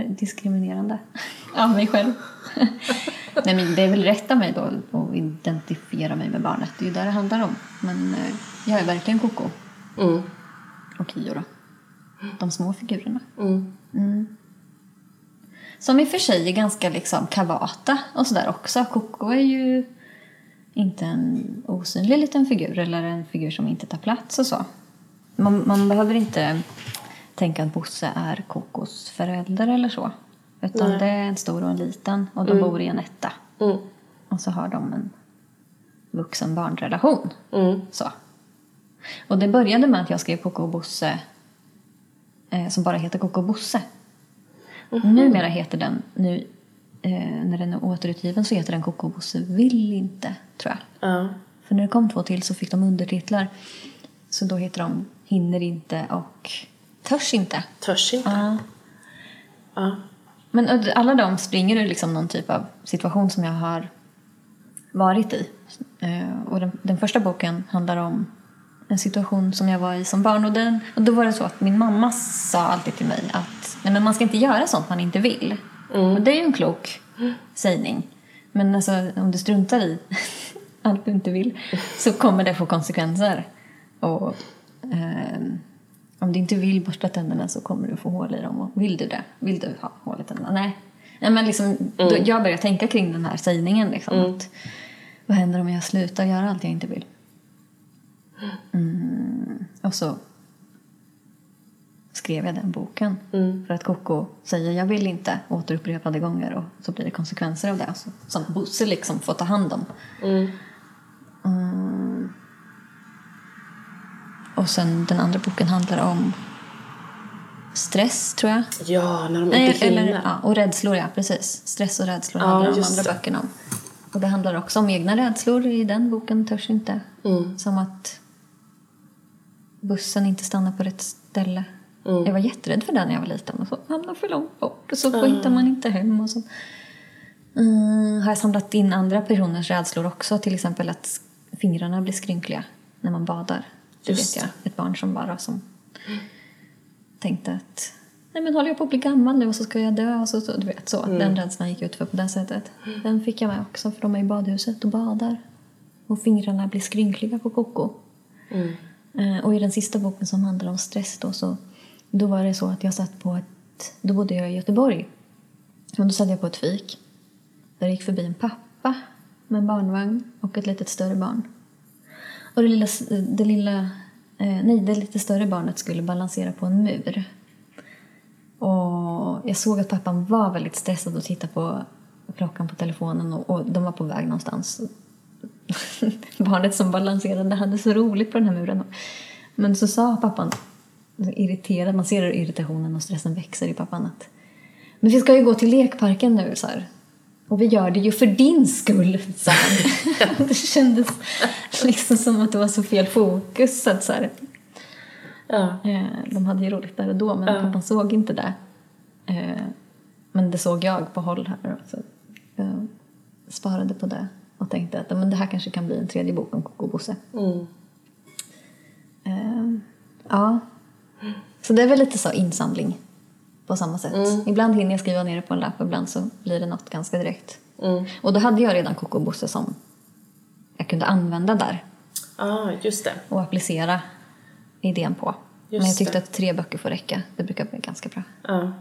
Speaker 2: är diskriminerande av mig själv. Nej, men det är väl rätt av mig då att identifiera mig med barnet. Det är ju det det handlar om. Men eh, jag är verkligen Koko
Speaker 1: Mm.
Speaker 2: och Kio då. De små figurerna.
Speaker 1: Mm.
Speaker 2: Mm. Som i och för sig är ganska liksom kavata och sådär också. Koko är ju inte en osynlig liten figur eller en figur som inte tar plats och så. Man, man behöver inte tänka att Bosse är Kokos förälder eller så. Utan
Speaker 1: Nej.
Speaker 2: det är en stor och en liten och de bor i en etta.
Speaker 1: Mm.
Speaker 2: Och så har de en vuxen barnrelation.
Speaker 1: Mm.
Speaker 2: Så. Och det började med att jag skrev Koko och Bosse eh, som bara heter Koko och Bosse. Numera heter den, nu eh, när den är återutgiven så heter den Koko och Bosse vill inte, tror jag.
Speaker 1: Ja.
Speaker 2: För när det kom två till så fick de undertitlar. Så då heter de Hinner inte och Törs inte.
Speaker 1: Törs inte.
Speaker 2: Ja.
Speaker 1: Ja.
Speaker 2: Men alla de springer ur liksom någon typ av situation som jag har varit i. Eh, Och den, den första boken handlar om en situation som jag var i som barn. Och, den, och då var det så att min mamma sa alltid till mig att nej, men man ska inte göra sånt man inte vill. Och det är ju en klok sägning. Men alltså, om du struntar i allt du inte vill så kommer det få konsekvenser. Och ehm, om du inte vill borsta tänderna så kommer du få hål i dem. Och vill du det? Vill du ha hål i tänderna? Nej. Nej men liksom, då, jag börjar tänka kring den här sägningen. Liksom, att, vad händer om jag slutar göra allt jag inte vill? Mm. Och så skrev jag den boken. För att Koko säger jag vill inte återupprepade gånger och så blir det konsekvenser av det. Så, som Bosse liksom får ta hand om.
Speaker 1: Mm.
Speaker 2: Mm. Och sen den andra boken handlar om stress, tror jag.
Speaker 1: Ja, när de
Speaker 2: Nej,
Speaker 1: inte hinner.
Speaker 2: eller, ja, och rädslor, ja. Precis. Stress och rädslor
Speaker 1: Ja,
Speaker 2: handlar de andra
Speaker 1: det.
Speaker 2: böckerna om. Och det handlar också om egna rädslor i den boken, Törs inte.
Speaker 1: Mm.
Speaker 2: Som att bussen inte stannar på rätt ställe.
Speaker 1: Mm.
Speaker 2: Jag var jätterädd för den när jag var liten. Och så hamnar för långt bort och så hittar man inte hem. Och så. Mm, har jag samlat in andra personers rädslor också. Till exempel att fingrarna blir skrynkliga när man badar. Det
Speaker 1: Just
Speaker 2: vet jag. Ett barn som bara som tänkte att nej men håller jag på att bli gammal nu och så ska jag dö och så, så du vet så. Den rädslan gick ut för på det sättet. Den fick jag med också för de är i badhuset och badar. Och fingrarna blir skrynkliga på Koko.
Speaker 1: Mm.
Speaker 2: Eh, Och i den sista boken som handlar om stress då så då var det så att jag satt på ett, då bodde jag i Göteborg. Och då satt jag på ett fik. Där gick förbi en pappa med en barnvagn och ett litet större barn. Och det lilla, det lilla eh, nej, det lite större barnet skulle balansera på en mur. Och jag såg att pappan var väldigt stressad och tittade på klockan på telefonen och, och de var på väg någonstans. Barnet som balanserade hade så roligt på den här muren. Men så sa pappan, irriterad, man ser hur irritationen och stressen växer i pappan att men vi ska ju gå till lekparken nu så här. Och vi gör det ju för din skull, sa han. det kändes liksom som att det var så fel fokus. Så att så här,
Speaker 1: Ja.
Speaker 2: Eh, De hade ju roligt där och då, men pappan såg inte det. Eh, Men det såg jag på håll här. Så jag sparade på det och tänkte att men det här kanske kan bli en tredje bok om Koko Bosse.
Speaker 1: Mm.
Speaker 2: Eh, Ja. Så det är väl lite så insamling på samma sätt. Ibland hinner jag skriva ner det på en lapp, ibland så blir det något ganska direkt.
Speaker 1: Mm.
Speaker 2: Och då hade jag redan och Bosse som jag kunde använda där
Speaker 1: Ja, just det.
Speaker 2: och applicera idén på.
Speaker 1: Just
Speaker 2: Men jag tyckte
Speaker 1: det.
Speaker 2: att tre böcker får räcka. Det brukar bli ganska bra.
Speaker 1: Ja.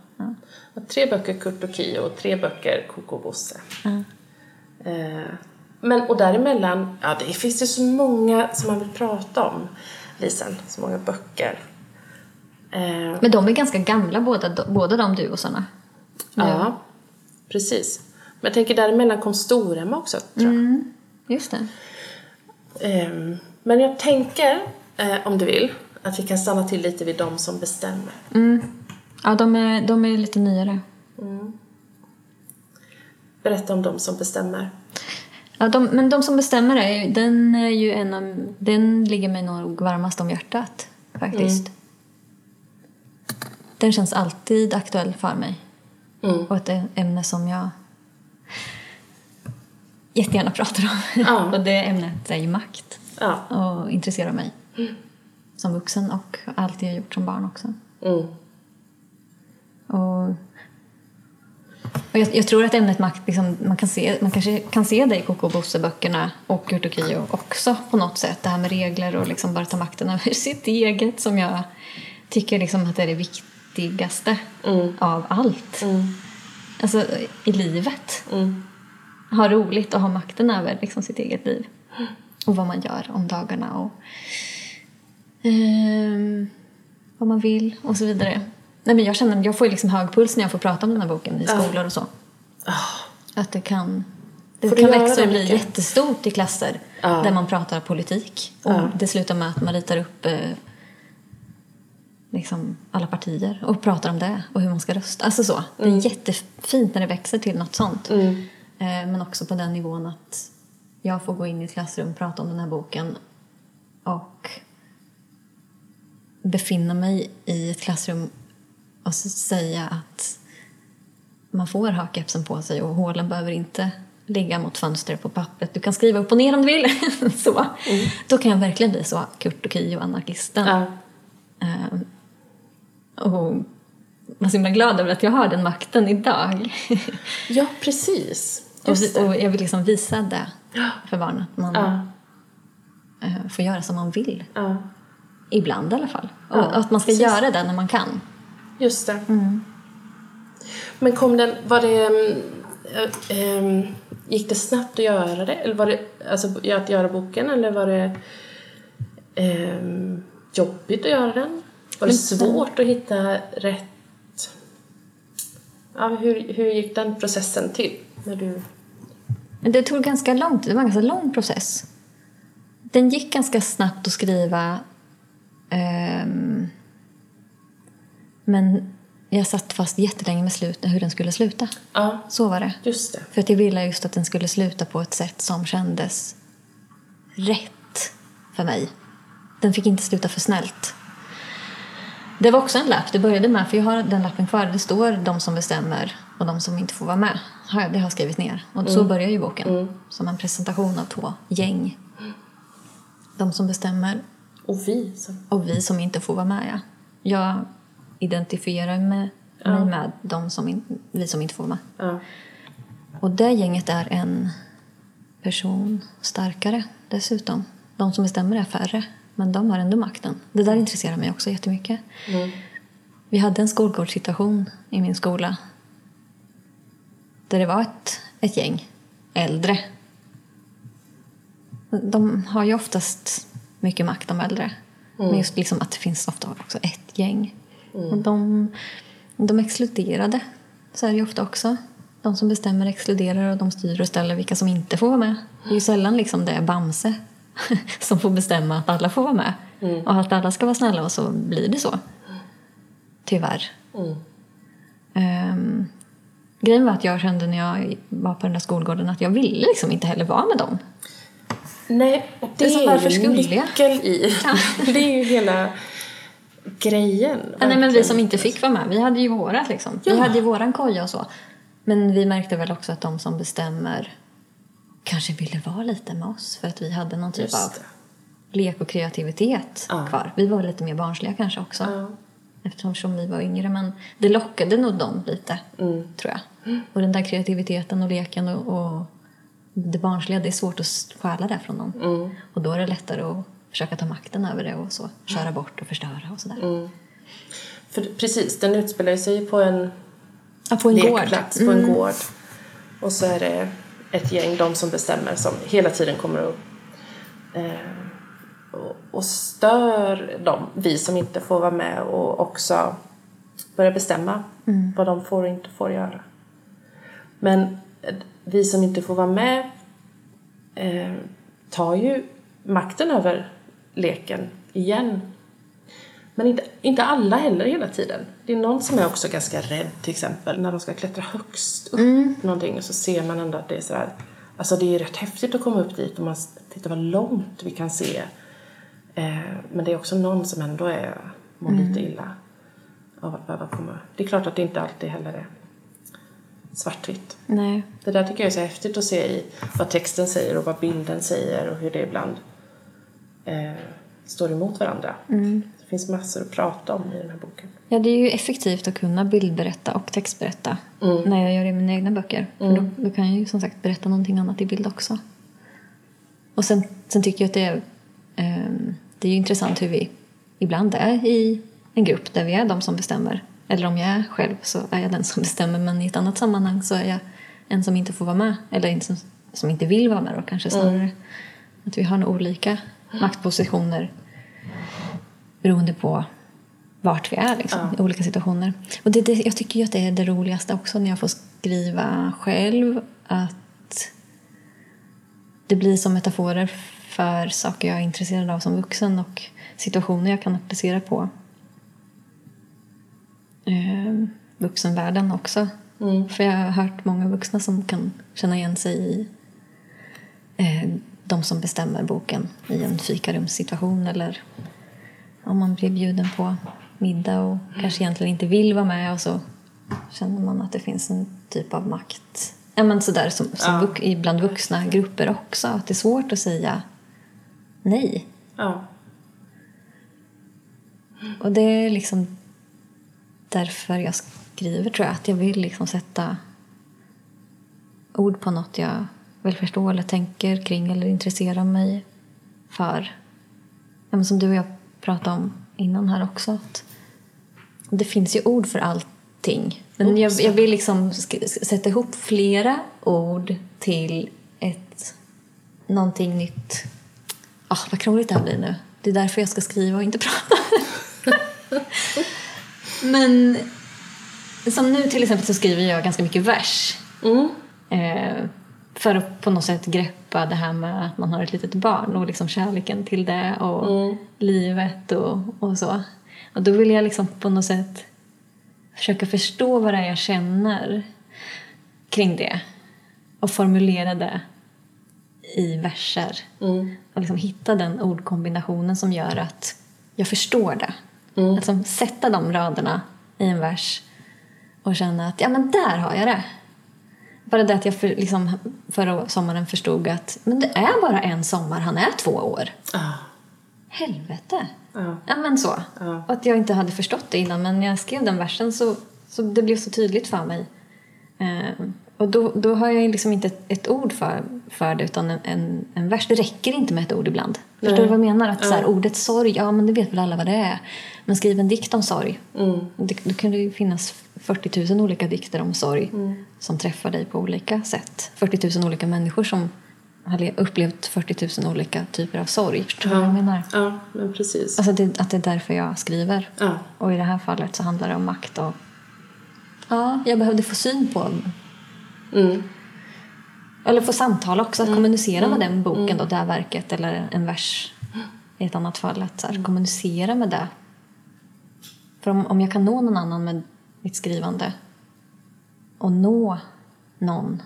Speaker 1: Tre böcker Kurt och Kio och tre böcker och Bosse.
Speaker 2: Ja.
Speaker 1: Eh, men och däremellan, ja det finns ju så många som man vill prata om, Lisen. Så många böcker. Eh,
Speaker 2: Men de är ganska gamla båda, båda de duosarna.
Speaker 1: ja, precis. Men jag tänker däremellan kom Storemma också, tror jag.
Speaker 2: Mm, just det.
Speaker 1: Ehm, men jag tänker, eh, om du vill, att vi kan stanna till lite vid de som bestämmer.
Speaker 2: Ja, de är, de är lite nyare.
Speaker 1: Berätta om de som bestämmer.
Speaker 2: Ja, de, men de som bestämmer är den är ju en av, den ligger mig nog varmast om hjärtat faktiskt. Den känns alltid aktuell för mig.
Speaker 1: Mm.
Speaker 2: Och ett ämne som jag jättegärna pratar om.
Speaker 1: Ja.
Speaker 2: och det ämnet är ju makt.
Speaker 1: Ja.
Speaker 2: Och intresserar mig. Som vuxen och alltid har gjort som barn också.
Speaker 1: Mm.
Speaker 2: Och, och jag, jag tror att ämnet makt, liksom, man, kan se, man kanske kan se det i Koko och Bosse-böckerna och Kurt och Kio också på något sätt. Det här med regler och liksom bara ta makten över sitt eget som jag tycker liksom att det är det viktigaste
Speaker 1: Mm.
Speaker 2: av allt.
Speaker 1: Mm.
Speaker 2: alltså, i livet.
Speaker 1: Mm.
Speaker 2: Ha roligt och ha makten över liksom, sitt eget liv. Och vad man gör om dagarna och ehm, vad man vill och så vidare. Nej, men jag känner jag får liksom hög puls när jag får prata om den här boken i skolor och så.
Speaker 1: Ah,
Speaker 2: Att det kan, det
Speaker 1: Får
Speaker 2: kan växa och bli
Speaker 1: mycket?
Speaker 2: jättestort i klasser
Speaker 1: Ja.
Speaker 2: där man pratar politik. Och
Speaker 1: Ja.
Speaker 2: det slutar med att man ritar upp eh, liksom alla partier och pratar om det och hur man ska rösta. Alltså så. Det är jättefint när det växer till något sånt.
Speaker 1: Mm.
Speaker 2: Eh, men också på den nivån att jag får gå in i ett klassrum, prata om den här boken och befinna mig i ett klassrum och säga att man får ha kepsen på sig och hålen behöver inte ligga mot fönstret på pappret. Du kan skriva upp och ner om du vill. så. Då kan jag verkligen bli så Kurt och Kio, anarkisten.
Speaker 1: Ja.
Speaker 2: Eh, och var så himla glad över att jag har den makten idag.
Speaker 1: ja, precis.
Speaker 2: och, och jag vill liksom visa det för barnen. Att man
Speaker 1: Ja.
Speaker 2: eh, får göra som man vill.
Speaker 1: Ja.
Speaker 2: Ibland i alla fall. Och,
Speaker 1: Ja,
Speaker 2: och att man ska
Speaker 1: precis.
Speaker 2: göra det när man kan.
Speaker 1: Just det. Men kom den, var det, mm, ehm, gick det snabbt att göra det? Eller var det, alltså att göra boken eller var det ehm, jobbigt att göra den? Var det svårt att hitta rätt? Ja, hur, hur gick den processen till? När du...
Speaker 2: Det tog ganska lång tid. Det var en ganska lång process. Den gick ganska snabbt att skriva. ehm, men jag satt fast jättelänge med slutet, hur den skulle sluta.
Speaker 1: Ja,
Speaker 2: Så var det.
Speaker 1: just det.
Speaker 2: För att jag ville just att den skulle sluta på ett sätt som kändes rätt för mig. Den fick inte sluta för snällt. Det var också en lapp. Det började med, för jag har den lappen kvar. Det står de som bestämmer och de som inte får vara med. Det har jag skrivit ner. Och så börjar ju boken. Som en presentation av två gäng. De som bestämmer
Speaker 1: Och vi som...
Speaker 2: och vi som inte får vara med. Ja. Jag identifierar mig, mig med de som in, vi som inte får vara med.
Speaker 1: Ja.
Speaker 2: Och det gänget är en person starkare dessutom. De som bestämmer är färre, men de har ändå makten. Det där intresserar mig också jättemycket.
Speaker 1: Mm.
Speaker 2: Vi hade en skolgårdssituation i min skola där det var ett, ett gäng äldre. De har ju oftast mycket makt, de äldre. Men just liksom att det finns ofta också ett gäng. Och de, de exkluderade. Så är det ju ofta också. De som bestämmer exkluderar och de styr och ställer vilka som inte får vara med. Det är ju sällan liksom det är Bamse som får bestämma att alla får vara med. Och att alla ska vara snälla och så blir det så. Tyvärr.
Speaker 1: Mm.
Speaker 2: Um, grejen var att jag kände när jag var på den där skolgården att jag ville liksom inte heller vara med dem.
Speaker 1: Nej, det
Speaker 2: Det är som,
Speaker 1: är
Speaker 2: varför
Speaker 1: ju nyckeln i. det är ju hela grejen.
Speaker 2: Ja, nej, men vi
Speaker 1: verkligen.
Speaker 2: som inte fick vara med, vi hade ju vårat liksom. Vi
Speaker 1: Ja.
Speaker 2: hade ju våran koja och så. Men vi märkte väl också att de som bestämmer kanske ville vara lite med oss för att vi hade någon typ av lek och kreativitet
Speaker 1: Ja.
Speaker 2: kvar. Vi var lite mer barnsliga kanske också.
Speaker 1: Ja.
Speaker 2: Eftersom vi var yngre. Men det lockade nog dem lite,
Speaker 1: Mm.
Speaker 2: tror jag. Och den där kreativiteten och leken och, och det barnsliga, det är svårt att stjäla det från dem.
Speaker 1: Mm.
Speaker 2: Och då är det lättare att försöka ta makten över det och så. Köra bort och förstöra och sådär.
Speaker 1: Mm. För precis, den utspelar sig på en
Speaker 2: Ja, på en gård.
Speaker 1: lekplats, på en gård. Och så är det ett gäng, de som bestämmer, som hela tiden kommer att eh, och, och stör dem, vi som inte får vara med och också börja bestämma vad de får och inte får göra. Men vi som inte får vara med eh, tar ju makten över leken igen. Men inte, inte alla heller hela tiden. Det är någon som är också ganska rädd till exempel när de ska klättra högst upp på någonting och så ser man ändå att det är sådär Alltså det är rätt häftigt att komma upp dit och man tittar vad långt vi kan se. Eh, men det är också någon som ändå är, mår lite illa av att behöva komma. Det är klart att det inte alltid heller är svartvitt.
Speaker 2: Nej.
Speaker 1: Det där tycker jag är så häftigt att se i vad texten säger och vad bilden säger och hur det ibland eh, står emot varandra. Det finns massor att prata om i den här boken.
Speaker 2: Ja, det är ju effektivt att kunna bildberätta och textberätta när jag gör det i mina egna böcker. För då, då kan jag ju som sagt berätta någonting annat i bild också. Och sen, sen tycker jag att det är, ehm, det är intressant hur vi ibland är i en grupp där vi är de som bestämmer. Eller om jag är själv så är jag den som bestämmer men i ett annat sammanhang så är jag en som inte får vara med. Eller en som, som inte vill vara med då kanske snarare. Att vi har nog olika maktpositioner beroende på vart vi är liksom, i olika situationer. Och det, det, jag tycker ju att det är det roligaste också när jag får skriva själv. Att det blir som metaforer för saker jag är intresserad av som vuxen och situationer jag kan applicera på eh, vuxenvärlden också. För jag har hört många vuxna som kan känna igen sig i eh, de som bestämmer boken i en fikarumssituation eller om man blir bjuden på middag och kanske egentligen inte vill vara med och så känner man att det finns en typ av makt. Ja, men sådär som, som
Speaker 1: Ja.
Speaker 2: vux, bland vuxna grupper också. Att det är svårt att säga nej.
Speaker 1: Ja.
Speaker 2: Och det är liksom därför jag skriver tror jag. Att jag vill liksom sätta ord på något jag vill förstå eller tänker kring eller intresserar mig för. Ja, men som du och jag pratade om innan här också. Att det finns ju ord för allting. Men jag, jag vill liksom sätta ihop flera ord till ett någonting nytt. Ah, vad krångligt det här blir nu. Det är därför jag ska skriva och inte prata. Men som nu till exempel så skriver jag ganska mycket vers.
Speaker 1: Mm.
Speaker 2: Eh, för att på något sätt greppa det här med att man har ett litet barn och liksom kärleken till det och livet och, och så. Och då vill jag liksom på något sätt försöka förstå vad det är jag känner kring det och formulera det i verser. Och liksom hitta den ordkombinationen som gör att jag förstår det. Att liksom sätta de raderna i en vers och känna att ja men där har jag det. Bara det att jag för, liksom, förra sommaren förstod att men det är bara en sommar, han är två år.
Speaker 1: Ja.
Speaker 2: Helvete!
Speaker 1: Ja.
Speaker 2: Ja men så.
Speaker 1: Ja.
Speaker 2: Och att jag inte hade förstått det innan men när jag skrev den versen så, så det blev så tydligt för mig. Eh, och då, då har jag liksom inte ett, ett ord för, för det utan en, en, en vers. Det räcker inte med ett ord ibland. Förstår du vad jag menar? Att så här, ordet sorg, ja men det vet väl alla vad det är. Men skriv en dikt om sorg. Det, då kan det finnas 40 000 olika dikter om sorg som träffar dig på olika sätt. 40 000 olika människor som har le- upplevt 40 000 olika typer av sorg. Förstår du vad jag menar?
Speaker 1: Ja, men precis.
Speaker 2: Alltså det, att det är därför jag skriver.
Speaker 1: Ja.
Speaker 2: Och i det här fallet så handlar det om makt och... Ja, jag behövde få syn på...
Speaker 1: Mm.
Speaker 2: Eller få samtal också, att kommunicera med den boken då, det här verket eller en vers i ett annat fall. Att så här, kommunicera med det. För om, om jag kan nå någon annan med mitt skrivande och nå någon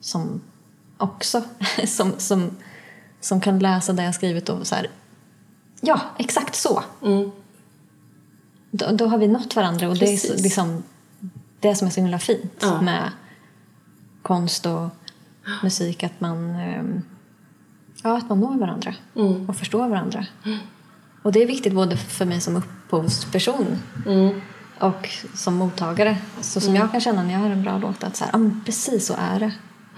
Speaker 2: som också som, som, som kan läsa det jag skrivit och så här Ja, exakt så.
Speaker 1: Mm.
Speaker 2: Då, då har vi nått varandra och det är
Speaker 1: Precis.
Speaker 2: liksom det som är så himla fint
Speaker 1: Ja.
Speaker 2: med konst och musik att man, ehm, ja, att man når varandra
Speaker 1: Mm.
Speaker 2: och förstår varandra. Och det är viktigt både för mig som upphovsperson
Speaker 1: Mm.
Speaker 2: och som mottagare. Så som jag kan känna när jag hör en bra låt att så här, ja, men precis så är det.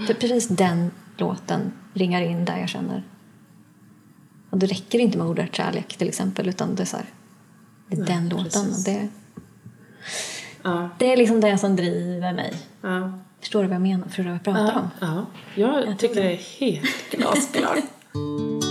Speaker 2: För precis den låten ringar in där jag känner. Och det räcker inte med ordet kärlek till exempel utan det är så här, det är den låten. Och det,
Speaker 1: Ja.
Speaker 2: det är liksom det som driver mig.
Speaker 1: Ja.
Speaker 2: Förstår du vad jag menar? Förstår du vad jag pratar om?
Speaker 1: Ja. ja. Jag tycker det är helt glasklart.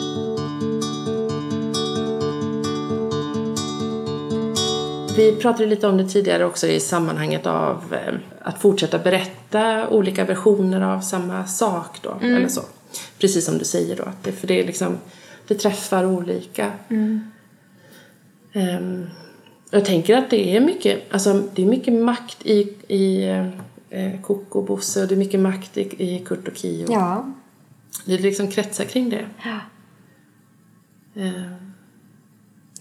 Speaker 1: Vi pratade lite om det tidigare också i sammanhanget av eh, att fortsätta berätta olika versioner av samma sak då, eller så. Precis som du säger då, att det, för det är liksom, det träffar olika. Ehm, jag tänker att det är mycket, alltså det är mycket makt i, i eh, Coco och Bosse och det är mycket makt i, i Kurt och Kio.
Speaker 2: Ja.
Speaker 1: Det liksom kretsar kring det.
Speaker 2: ja.
Speaker 1: Ehm,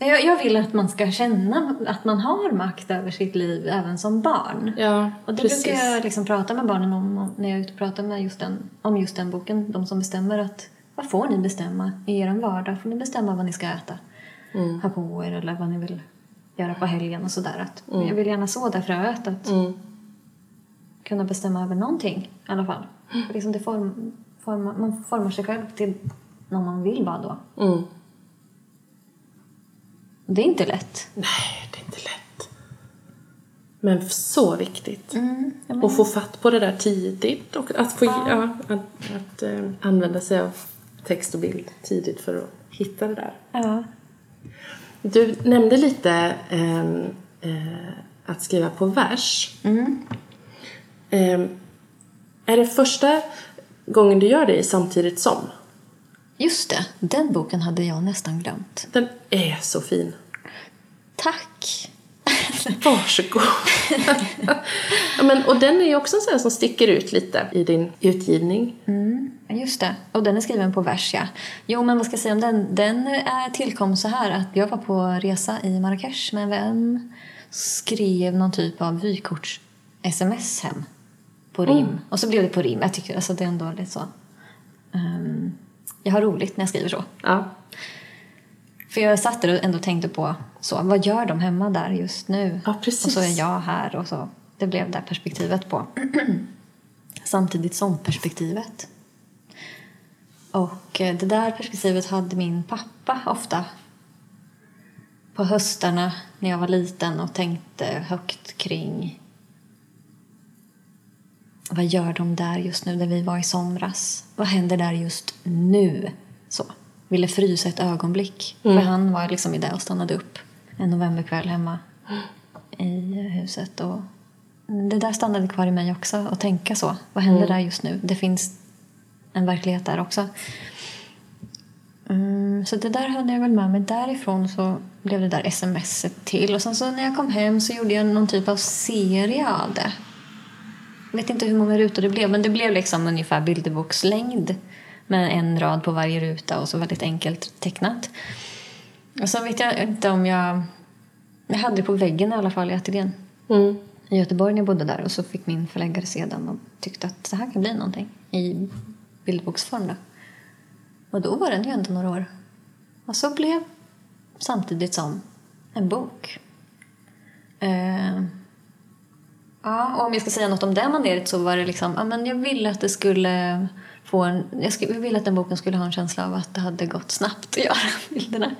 Speaker 2: Jag, jag vill att man ska känna att man har makt över sitt liv även som barn.
Speaker 1: ja,
Speaker 2: Och det
Speaker 1: precis.
Speaker 2: brukar jag liksom prata med barnen om när jag är ute och pratar med just den, om just den boken. De som bestämmer att vad får ni bestämma i er vardag? Får ni bestämma vad ni ska äta?
Speaker 1: Mm.
Speaker 2: Ha på er eller vad ni vill göra på helgen och sådär. Att Jag vill gärna så det fröet att
Speaker 1: Mm.
Speaker 2: kunna bestämma över någonting i alla fall. Liksom det form, formar, man formar sig själv till någon man vill vara då. Det är inte lätt.
Speaker 1: Nej, det är inte lätt. Men så viktigt.
Speaker 2: Mm, ja,
Speaker 1: Och få fatt på det där tidigt och att få ja. att, att eh, använda sig av text och bild tidigt för att hitta det där.
Speaker 2: ja.
Speaker 1: Du nämnde lite ehm, eh, att skriva på vers.
Speaker 2: Mm.
Speaker 1: Ehm, är det första gången du gör det samtidigt som?
Speaker 2: Just det, den boken hade jag nästan glömt.
Speaker 1: Den är så fin.
Speaker 2: Tack!
Speaker 1: Varsågod. ja, men, och den är ju också en sån som sticker ut lite i din utgivning.
Speaker 2: Ja, Just det. Och den är skriven på vers, ja. Jo, men vad ska jag säga om den? Den är tillkom så här att jag var på resa i Marrakesh med en vän. Skrev någon typ av vykorts-sms hem. På rim. Och så blev det på rim. Jag tycker alltså det är ändå lite så. Ehm, jag har roligt när jag skriver så.
Speaker 1: Ja.
Speaker 2: För jag satt där och ändå tänkte på så, vad gör de hemma där just nu?
Speaker 1: Ja, precis.
Speaker 2: Och så är jag här och så. Det blev det perspektivet på. Samtidigt som perspektivet. Och eh, det där perspektivet hade min pappa ofta. På höstarna när jag var liten och tänkte högt kring vad gör de där just nu där vi var i somras? Vad händer där just nu? Så. Ville frysa ett ögonblick. För han var liksom i det och stannade upp en novemberkväll hemma i huset. Och det där stannade kvar i mig också, att tänka så. Vad händer där just nu? Det finns en verklighet där också. Mm, så det där hade jag väl med mig. Därifrån så blev det där smset till. Och sen så när jag kom hem så gjorde jag någon typ av serie av det. Vet inte hur många rutor det blev, men det blev liksom ungefär bilderbokslängd med en rad på varje ruta och så väldigt enkelt tecknat. Och så vet jag inte om jag... Jag hade det på väggen i alla fall i ateljén
Speaker 1: Mm.
Speaker 2: i Göteborg när jag bodde där och så fick min förläggare se den och tyckte att det här kan bli någonting i bildboksform då. Och då var den ju ändå några år. Och så blev samtidigt som en bok. Eh, ja, och om jag ska säga något om det mandatet så var det liksom, ja men jag ville att det skulle få en, jag, skulle, jag ville att den boken skulle ha en känsla av att det hade gått snabbt att göra bilderna.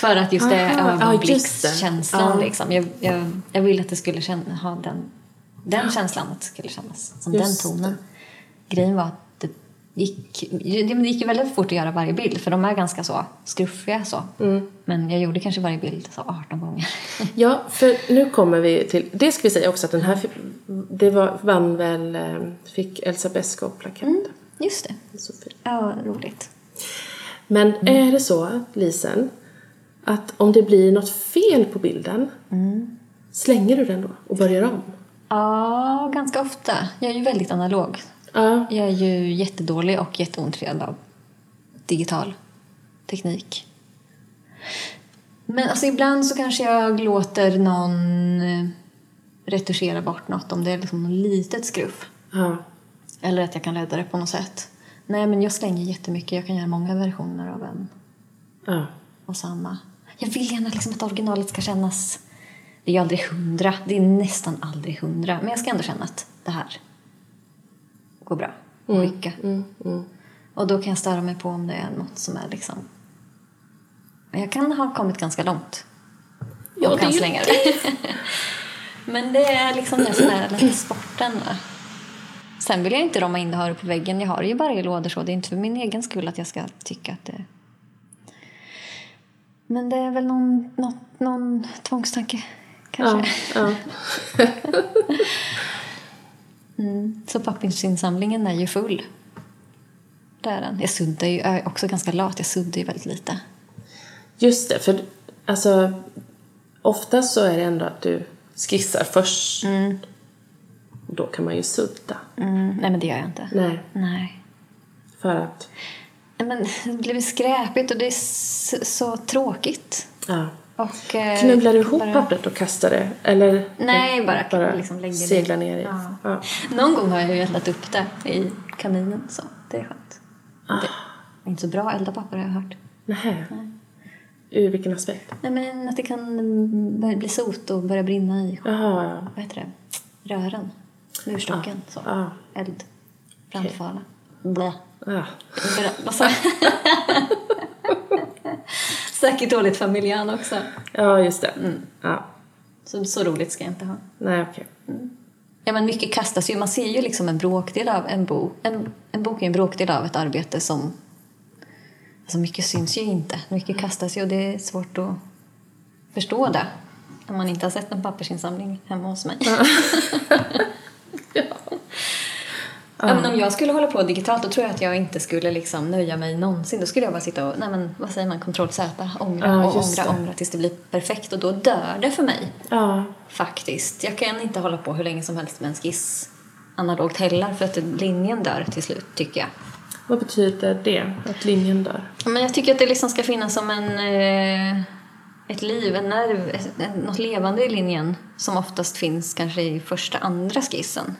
Speaker 2: För att just det
Speaker 1: Aha, ja, det.
Speaker 2: ögonblickskänslan
Speaker 1: Ja.
Speaker 2: liksom. Jag, jag, jag ville att det skulle känna, ha den, den känslan att det skulle kännas som
Speaker 1: Just
Speaker 2: den tonen. Grejen var att det gick, det gick väldigt fort att göra varje bild för de är ganska så skruffiga så.
Speaker 1: Mm.
Speaker 2: Men jag gjorde kanske varje bild så 18 gånger.
Speaker 1: Ja, för nu kommer vi till... Det ska vi säga också att den här... Det var, vann väl... eh, Fick Elsa Beskow plakett.
Speaker 2: Just det.
Speaker 1: Så fint.
Speaker 2: Ja, roligt.
Speaker 1: Men är det så, Lisen, att om det blir något fel på bilden, slänger du den då och börjar om?
Speaker 2: Ja, ganska ofta. Jag är ju väldigt analog.
Speaker 1: Ja.
Speaker 2: Jag är ju jättedålig och jätteointresserad av digital teknik. Men alltså ibland så kanske jag låter någon eh, retuschera bort något om det är liksom något litet skruff.
Speaker 1: Ja.
Speaker 2: Eller att jag kan rädda det på något sätt. Nej, men jag slänger jättemycket. Jag kan göra många versioner av en
Speaker 1: Ja.
Speaker 2: och samma. Jag vill gärna liksom att originalet ska kännas... Det är ju aldrig hundra. Det är nästan aldrig hundra. Men jag ska ändå känna att det här går bra att skicka.
Speaker 1: Mm, mm.
Speaker 2: Och då kan jag störa mig på om det är något som är liksom... Jag kan ha kommit ganska långt.
Speaker 1: Ja,
Speaker 2: och
Speaker 1: det
Speaker 2: kan slänga det. Men det är liksom det som är lite sporten. Sen vill jag inte rama in det här på väggen. Jag har det ju bara i lådor så. Det är inte för min egen skull att jag ska tycka att det... Men det är väl någon, något, någon tvångstanke, kanske.
Speaker 1: Ja. ja.
Speaker 2: Mm. Så pappersinsamlingen är ju full. Det är den. Jag suddar ju, jag är också ganska lat. Jag suddar ju väldigt lite.
Speaker 1: Just det, för alltså oftast så är det ändå att du skissar först. Då kan man ju sudda.
Speaker 2: Mm. Nej, men det gör jag inte.
Speaker 1: Nej,
Speaker 2: Nej.
Speaker 1: för att...
Speaker 2: Men det blir skräpigt och det är så, så tråkigt.
Speaker 1: Ja.
Speaker 2: Och, eh,
Speaker 1: du ihop
Speaker 2: bara-
Speaker 1: pappret och kastar det? Eller
Speaker 2: Nej, bara,
Speaker 1: bara
Speaker 2: liksom lägger
Speaker 1: seglar ner i?
Speaker 2: Ja.
Speaker 1: Ja.
Speaker 2: Någon gång har jag ju eldat upp det i kaminen, så det är skönt.
Speaker 1: Ah.
Speaker 2: Det är inte så bra att elda papper har jag hört.
Speaker 1: Nähä. Ur vilken aspekt?
Speaker 2: Nej, men att det kan börja bli sot och börja brinna i
Speaker 1: Jaha, ja.
Speaker 2: vad heter det? rören. Murstocken. Så.
Speaker 1: Ja.
Speaker 2: Eld. Brandfara. Blä.
Speaker 1: ja.
Speaker 2: Börja- Alltså. Säkert dåligt familjan också.
Speaker 1: Ja, just det. Ja.
Speaker 2: Så, så roligt ska jag inte ha.
Speaker 1: Nej, okej.
Speaker 2: Ja, men mycket kastas ju. Man ser ju liksom en bråkdel av en bok. En, en bok är en bråkdel av ett arbete som... Alltså mycket syns ju inte. Mycket kastas ju och det är svårt att förstå det. Om man inte har sett en pappersinsamling hemma hos mig. Ja, men om jag skulle hålla på digitalt då tror jag att jag inte skulle liksom nöja mig någonsin. Då skulle jag bara sitta och, nej men vad säger man, kontroll Z, ångra
Speaker 1: Ja,
Speaker 2: och ångra,
Speaker 1: det.
Speaker 2: ångra tills det blir perfekt och då dör det för mig.
Speaker 1: Ja.
Speaker 2: Faktiskt. Jag kan inte hålla på hur länge som helst med en skiss analogt heller för att linjen dör till slut tycker jag.
Speaker 1: Vad betyder det, att linjen dör?
Speaker 2: Men jag tycker att det liksom ska finnas som en, eh, ett liv, en nerv, något levande i linjen som oftast finns kanske i första, andra skissen.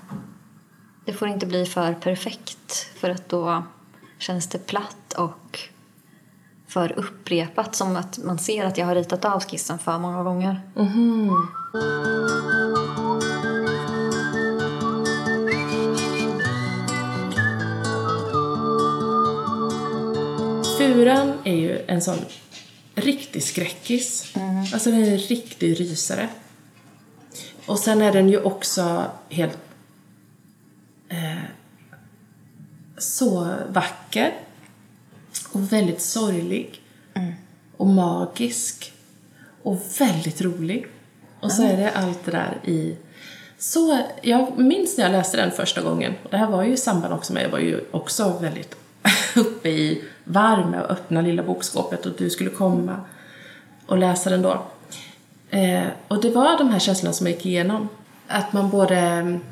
Speaker 2: Det får inte bli för perfekt för att då känns det platt och för upprepat som att man ser att jag har ritat av skissen för många gånger.
Speaker 1: Furan är ju en sån riktig skräckis. Alltså den är en riktig rysare. Och sen är den ju också helt eh, så vacker och väldigt sorglig och magisk och väldigt rolig. Och så är det allt det där i... Så, jag minns när jag läste den första gången, och det här var ju i samband också med, jag var ju också väldigt uppe i varm och öppna lilla bokskåpet och du skulle komma och läsa den då. Eh, och det var de här känslorna som jag gick igenom. Att man både,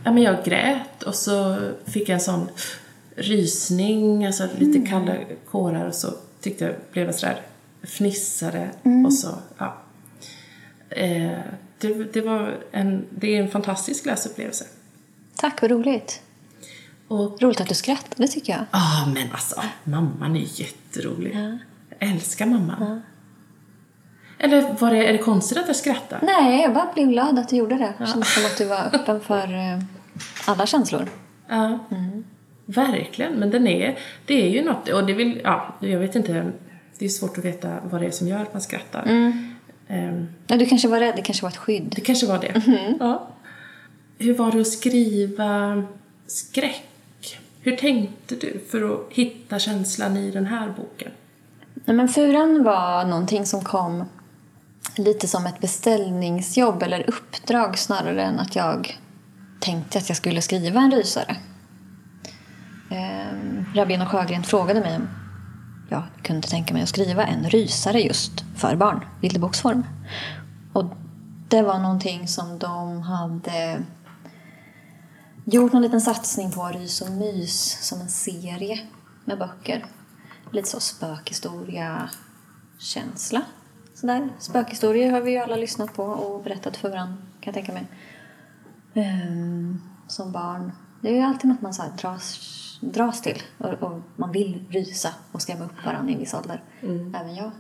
Speaker 1: ja men jag grät och så fick jag en sån rysning, alltså lite kalla kårar och så tyckte jag, blev sådär, fnissade och så, ja. Eh, det, det var en, det är en fantastisk läsupplevelse.
Speaker 2: Tack, vad roligt.
Speaker 1: Och
Speaker 2: Roligt att du skrattade tycker jag.
Speaker 1: Ja, men alltså, mamman är jätterolig. Jag älskar mamman. Eller var det, är det konstigt att jag skrattar?
Speaker 2: Nej, jag bara blev glad att du gjorde det. Det kändes som att du var öppen för eh, alla känslor.
Speaker 1: Ja, verkligen. Men den är, det är ju något, och det vill, ja, jag vet inte, det är svårt att veta vad det är som gör att man skrattar. Ehm,
Speaker 2: Nej, du kanske var rädd, det kanske var ett skydd.
Speaker 1: det kanske var det. Ja. Hur var det att skriva skräck? Hur tänkte du för att hitta känslan i den här boken?
Speaker 2: Nej, men Furan var någonting som kom lite som ett beställningsjobb eller uppdrag snarare än att jag tänkte att jag skulle skriva en rysare. Eh, Rabén och Sjögren frågade mig om jag kunde tänka mig att skriva en rysare just för barn, bilderboksform. Och det var någonting som de hade gjort någon liten satsning på Rys och mys som en serie med böcker. Lite så spökhistoria-känsla. Sådär. Spökhistorier har vi ju alla lyssnat på och berättat för varandra, kan jag tänka mig. Um, som barn. Det är ju alltid något man så här dras, dras till och, och man vill rysa och skrämma upp varandra i en viss ålder. Även jag.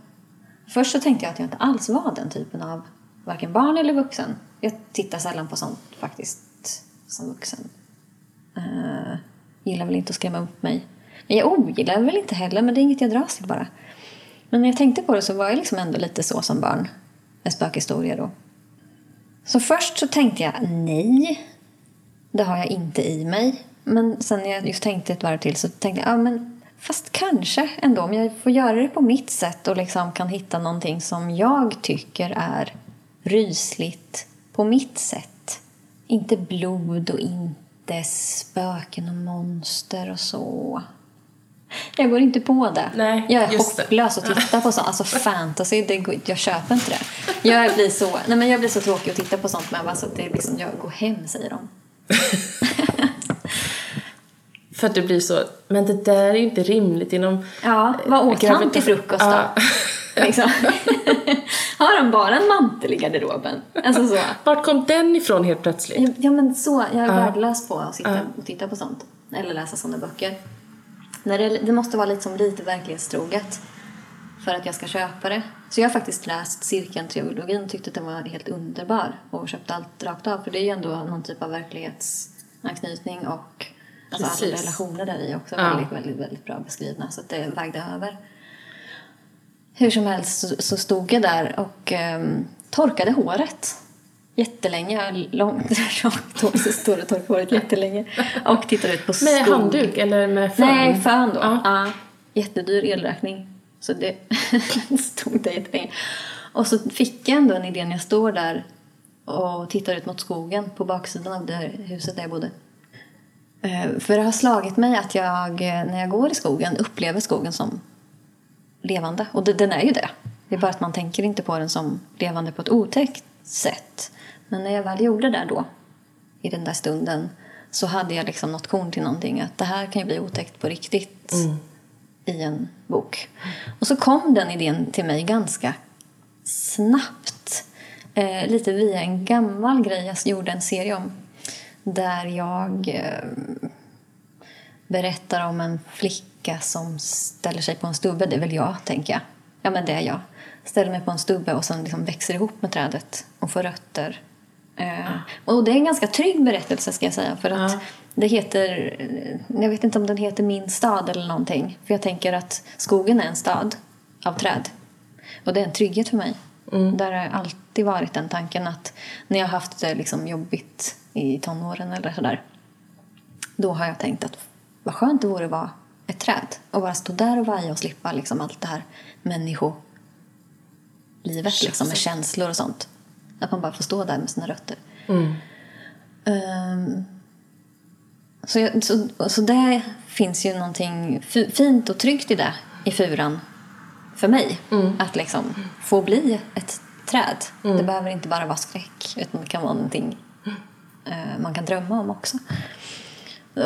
Speaker 2: Först så tänkte jag att jag inte alls var den typen av varken barn eller vuxen. Jag tittar sällan på sånt faktiskt som vuxen. Uh, gillar väl inte att skrämma upp mig. Men jag ogillar väl inte heller, men det är inget jag dras till bara. Men när jag tänkte på det så var jag liksom ändå lite så som barn. En spökhistoria då. Så först så tänkte jag nej, det har jag inte i mig. Men sen när jag just tänkte ett varv till så tänkte jag, ja men fast kanske ändå. Om jag får göra det på mitt sätt och liksom kan hitta någonting som jag tycker är rysligt på mitt sätt. Inte blod och inte spöken och monster och så. Jag går inte på det.
Speaker 1: Nej,
Speaker 2: jag är
Speaker 1: just det.
Speaker 2: hopplös att titta på sånt. Alltså fantasy, det går, jag köper inte det. Jag blir, så, nej men jag blir så tråkig att titta på sånt med. Alltså, det är liksom, jag går hem, säger de.
Speaker 1: För att det blir så, men det där är ju inte rimligt inom...
Speaker 2: Ja, vad åt han till frukost då?
Speaker 1: Ja.
Speaker 2: Liksom. Har han bara en mantel i garderoben? Alltså så.
Speaker 1: Vart kom den ifrån helt plötsligt?
Speaker 2: Ja men så, jag är värdelös på att sitta och titta på sånt. Eller läsa sådana böcker. När det, det måste vara liksom lite verklighetstroget för att jag ska köpa det. Så jag har faktiskt läst Cirkeln-trilogin och tyckte att den var helt underbar och köpte allt rakt av. För det är ju ändå någon typ av verklighetsanknytning och alltså alla
Speaker 1: Precis.
Speaker 2: relationer där i också
Speaker 1: Ja.
Speaker 2: väldigt, väldigt, väldigt bra beskrivna. Så det vägde över. Hur som helst så, så stod jag där och ehm, torkade håret. jättelänge, långt, långt hår, så står det torkat håret jättelänge. Och tittar ut på skog.
Speaker 1: Med handduk eller med fön?
Speaker 2: Nej, fön då.
Speaker 1: Ja.
Speaker 2: Ja. Jättedyr elräkning. Så det stod där jättelänge. Och så fick jag ändå en idé när jag står där och tittar ut mot skogen på baksidan av det huset där jag bodde. Eh, För det har slagit mig att jag, eh, när jag går i skogen, upplever skogen som levande. Och den är ju det. Det är bara att man tänker inte på den som levande på ett otäckt sätt. Men när jag väl gjorde det då, i den där stunden, så hade jag liksom något korn till någonting. Att det här kan ju bli otäckt på riktigt i en bok. Och så kom den idén till mig ganska snabbt. Eh, lite via en gammal grej jag gjorde en serie om. Där jag eh, berättar om en flicka som ställer sig på en stubbe. Det är väl jag, tänker jag. Ja, men det är jag. Ställer mig på en stubbe och sen liksom växer ihop med trädet och får rötter. Eh, och det är en ganska trygg berättelse, ska jag säga. För att
Speaker 1: Ja.
Speaker 2: det heter... Jag vet inte om den heter Min stad eller någonting. För jag tänker att skogen är en stad av träd. Och det är en trygghet för mig. Där har alltid varit den tanken att när jag har haft det liksom jobbigt i tonåren eller sådär. Då har jag tänkt att vad skönt det vore att vara ett träd. Och bara stå där och vaja och slippa liksom allt det här människolivet liksom, med känslor och sånt. Att man bara får stå där med sina rötter. Ehm, så, jag, så, så det finns ju någonting fi- fint och tryggt i det, i furan, för mig. Att liksom få bli ett träd. Det behöver inte bara vara skräck, utan det kan vara någonting eh, man kan drömma om också.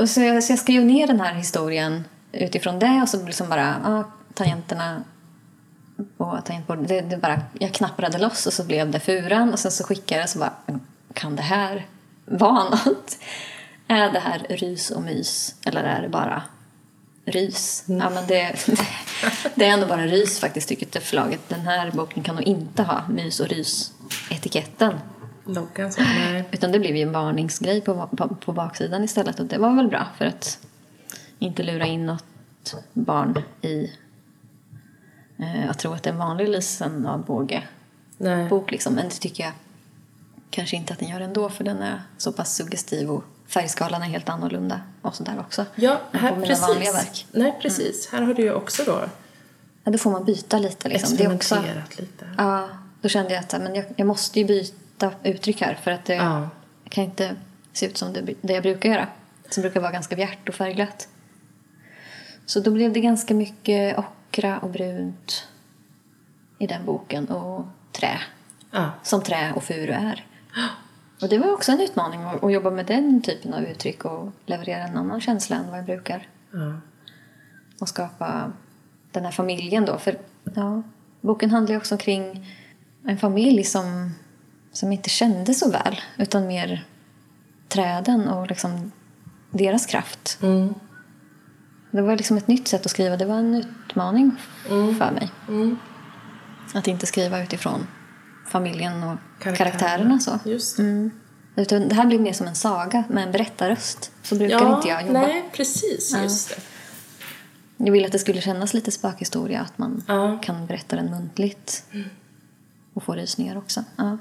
Speaker 2: Och Så jag, så jag skrev ner den här historien utifrån det och så liksom bara, ah, tangenterna på tangentbordet, det, det bara, jag knappade loss och så blev det furan och sen så skickade jag och så bara, kan det här vara något? Är det här rys och mys eller är det bara rys? Ja, men det, det, det är ändå bara rys faktiskt tycker förlaget. Den här boken kan nog inte ha mys och rys-etiketten.
Speaker 1: Loggan så, nej.
Speaker 2: Utan det blev ju en varningsgrej på, på, på baksidan istället och det var väl bra för att inte lura in något barn i eh, att tro att det är en vanlig Lisen av båge
Speaker 1: nej.
Speaker 2: bok liksom. Men det tycker jag kanske inte att den gör ändå för den är så pass suggestiv och färgskalan är helt annorlunda och sådär också.
Speaker 1: Ja, här,
Speaker 2: på mina
Speaker 1: precis.
Speaker 2: vanliga verk.
Speaker 1: Nej, precis. Här har du ju också då
Speaker 2: Ja, då får man byta lite liksom. Det är också,
Speaker 1: lite.
Speaker 2: ja, då kände jag att men jag, jag måste ju byta uttryck här för att det
Speaker 1: Ja.
Speaker 2: kan inte se ut som det, det jag brukar göra. Som brukar vara ganska bjärt och färgglatt. Så då blev det ganska mycket ockra och brunt i den boken och trä.
Speaker 1: Ja.
Speaker 2: Som trä och furu är. Och det var också en utmaning att, att jobba med den typen av uttryck och leverera en annan känsla än vad jag brukar.
Speaker 1: Ja.
Speaker 2: Och skapa den här familjen då. För ja, boken handlar ju också kring en familj som, som inte kände så väl. Utan mer träden och liksom deras kraft.
Speaker 1: Mm.
Speaker 2: Det var liksom ett nytt sätt att skriva. Det var en utmaning för mig.
Speaker 1: Mm.
Speaker 2: Att inte skriva utifrån familjen och
Speaker 1: Karaktärerna.
Speaker 2: karaktärerna. så.
Speaker 1: Just det.
Speaker 2: Mm. Utan det här blir mer som en saga med en berättarröst. Så brukar
Speaker 1: Ja,
Speaker 2: inte jag jobba.
Speaker 1: nej, precis. Just det.
Speaker 2: Jag vill att det skulle kännas lite spökhistoria. Att man
Speaker 1: Ja.
Speaker 2: kan berätta den muntligt. Och få rysningar också. Ja.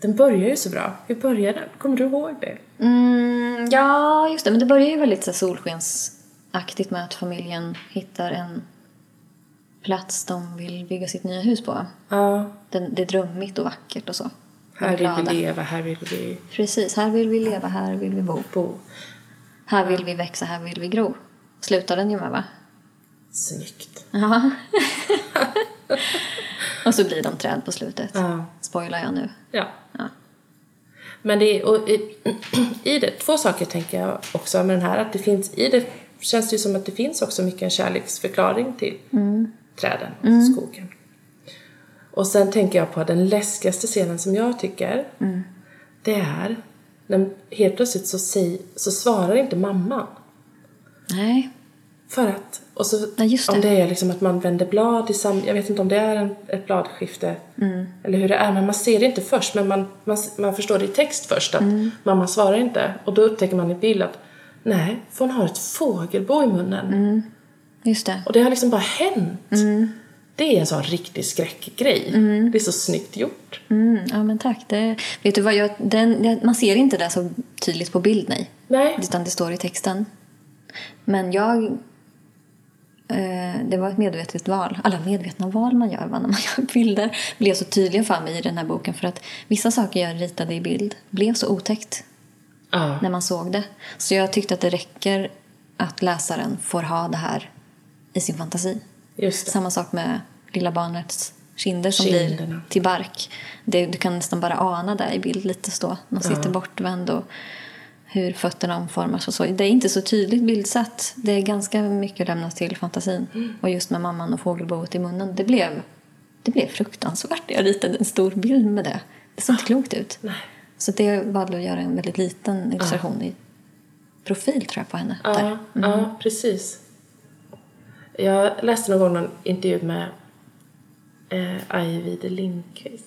Speaker 1: Den börjar ju så bra. Hur börjar den? Kommer du ihåg det?
Speaker 2: Mm, ja, just det. Men det börjar ju väldigt så solskensaktigt med att familjen hittar en plats de vill bygga sitt nya hus på.
Speaker 1: Ja.
Speaker 2: Den, det är drömmigt och vackert och så.
Speaker 1: Här vill vi leva, här vill vi
Speaker 2: Precis, här vill vi leva, här vill vi bo.
Speaker 1: bo.
Speaker 2: Här vill vi växa, här vill vi gro. Slutar den ju med va?
Speaker 1: Snyggt.
Speaker 2: Ja. och så blir de träd på slutet.
Speaker 1: Ja.
Speaker 2: Spoilar jag nu.
Speaker 1: Ja.
Speaker 2: Ja.
Speaker 1: Men det är, i, i det, två saker tänker jag också med den här. Att det finns, i det känns det ju som att det finns också mycket en kärleksförklaring till träden och skogen. Och sen tänker jag på den läskigaste scenen som jag tycker. Det är när helt plötsligt så, säg, så svarar inte mamman.
Speaker 2: Nej.
Speaker 1: För att, och så,
Speaker 2: Nej, just
Speaker 1: om
Speaker 2: det.
Speaker 1: det är liksom att man vänder blad i sam, jag vet inte om det är en, ett bladskifte
Speaker 2: Mm.
Speaker 1: eller hur det är, men man ser det inte först, men man, man, man förstår det i text först att
Speaker 2: Mm.
Speaker 1: mamma svarar inte. Och då upptäcker man i bild att nej, för hon har ett fågelbo i munnen.
Speaker 2: Mm. Just det.
Speaker 1: Och det har liksom bara hänt.
Speaker 2: Mm.
Speaker 1: Det är en sån riktig skräckgrej. Det är så snyggt gjort.
Speaker 2: Mm, ja, men tack. Det, vet du vad, jag, den, man ser inte det så tydligt på bild, nej.
Speaker 1: Nej.
Speaker 2: Utan det står i texten. Men jag... Eh, det var ett medvetet val. Alla medvetna val man gör när man gör bilder blev så tydliga för mig i den här boken. För att vissa saker jag ritade i bild blev så otäckt
Speaker 1: Ja.
Speaker 2: när man såg det. Så jag tyckte att det räcker att läsaren får ha det här i sin fantasi. Samma sak med lilla barnets kinder som
Speaker 1: Kinderna.
Speaker 2: blir till bark. Det, du kan nästan bara ana det i bild lite så. De sitter bortvänd och hur fötterna omformas och så. Det är inte så tydligt bildsatt. Det är ganska mycket lämnat till fantasin.
Speaker 1: Mm.
Speaker 2: Och just med mamman och fågelboet i munnen. Det blev, det blev fruktansvärt. Jag ritade en stor bild med det. Det såg inte klokt ut.
Speaker 1: Nej.
Speaker 2: Så det valde att göra en väldigt liten illustration i profil tror jag på henne.
Speaker 1: Ja,
Speaker 2: Där.
Speaker 1: ja, precis. Jag läste någon gång någon intervju med eh, Ajvide Lindqvist.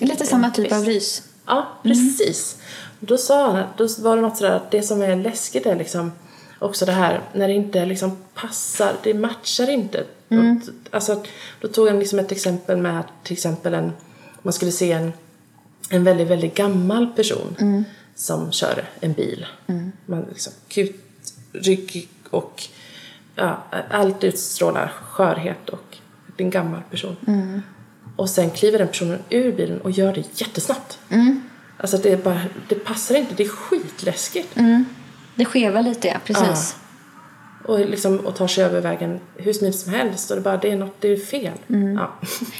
Speaker 2: Är lite samma typ av rys.
Speaker 1: Ja, precis. Då sa han då var det något sådär att det som är läskigt är liksom också det här när det inte liksom passar, det matchar inte. Och, alltså, då tog han liksom ett exempel med att till exempel en, man skulle se en, en väldigt, väldigt gammal person som kör en bil. Man liksom kutryggig och ja, allt utstrålar skörhet och det är en gammal person. Och sen kliver den personen ur bilen och gör det jättesnabbt. Alltså det, är bara, det passar inte, det är skitläskigt.
Speaker 2: Det skevar lite, ja. Precis.
Speaker 1: Och, liksom, och tar sig över vägen hur smidigt som helst och det bara, det är något, det är fel. Ja.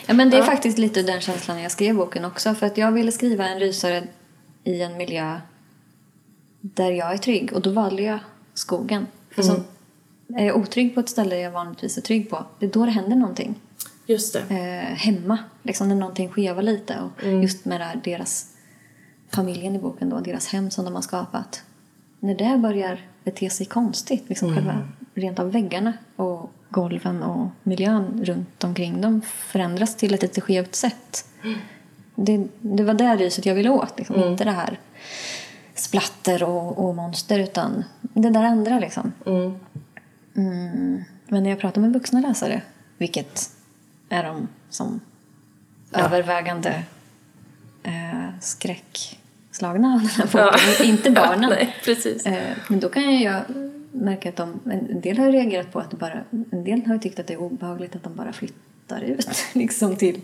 Speaker 2: Ja, men det är
Speaker 1: Ja.
Speaker 2: faktiskt lite den känslan jag skrev boken också. För att jag ville skriva en rysare i en miljö där jag är trygg. Och då valde jag skogen. För
Speaker 1: Mm.
Speaker 2: Är jag otrygg på ett ställe jag vanligtvis är trygg på, det är då det händer någonting.
Speaker 1: Just det.
Speaker 2: Eh, hemma, liksom när någonting skevar lite. Och
Speaker 1: Mm.
Speaker 2: just med här, deras familjen i boken då, deras hem som de har skapat. När det börjar bete sig konstigt, liksom
Speaker 1: Mm.
Speaker 2: själva rent av väggarna och golven och miljön runt omkring dem förändras till ett lite skevt sätt. Det, det var det ryset jag ville åt, liksom.
Speaker 1: Mm.
Speaker 2: inte det här splatter och, och monster utan det där andra liksom.
Speaker 1: Mm.
Speaker 2: Men när jag pratar med vuxna läsare, vilket är de som övervägande eh, skräckslagna av den här boken, inte barnen.
Speaker 1: Nej, precis.
Speaker 2: Eh, men då kan jag märka att de, en del har reagerat på att bara, en del har tyckt att det är obehagligt att de bara flyttar ut liksom till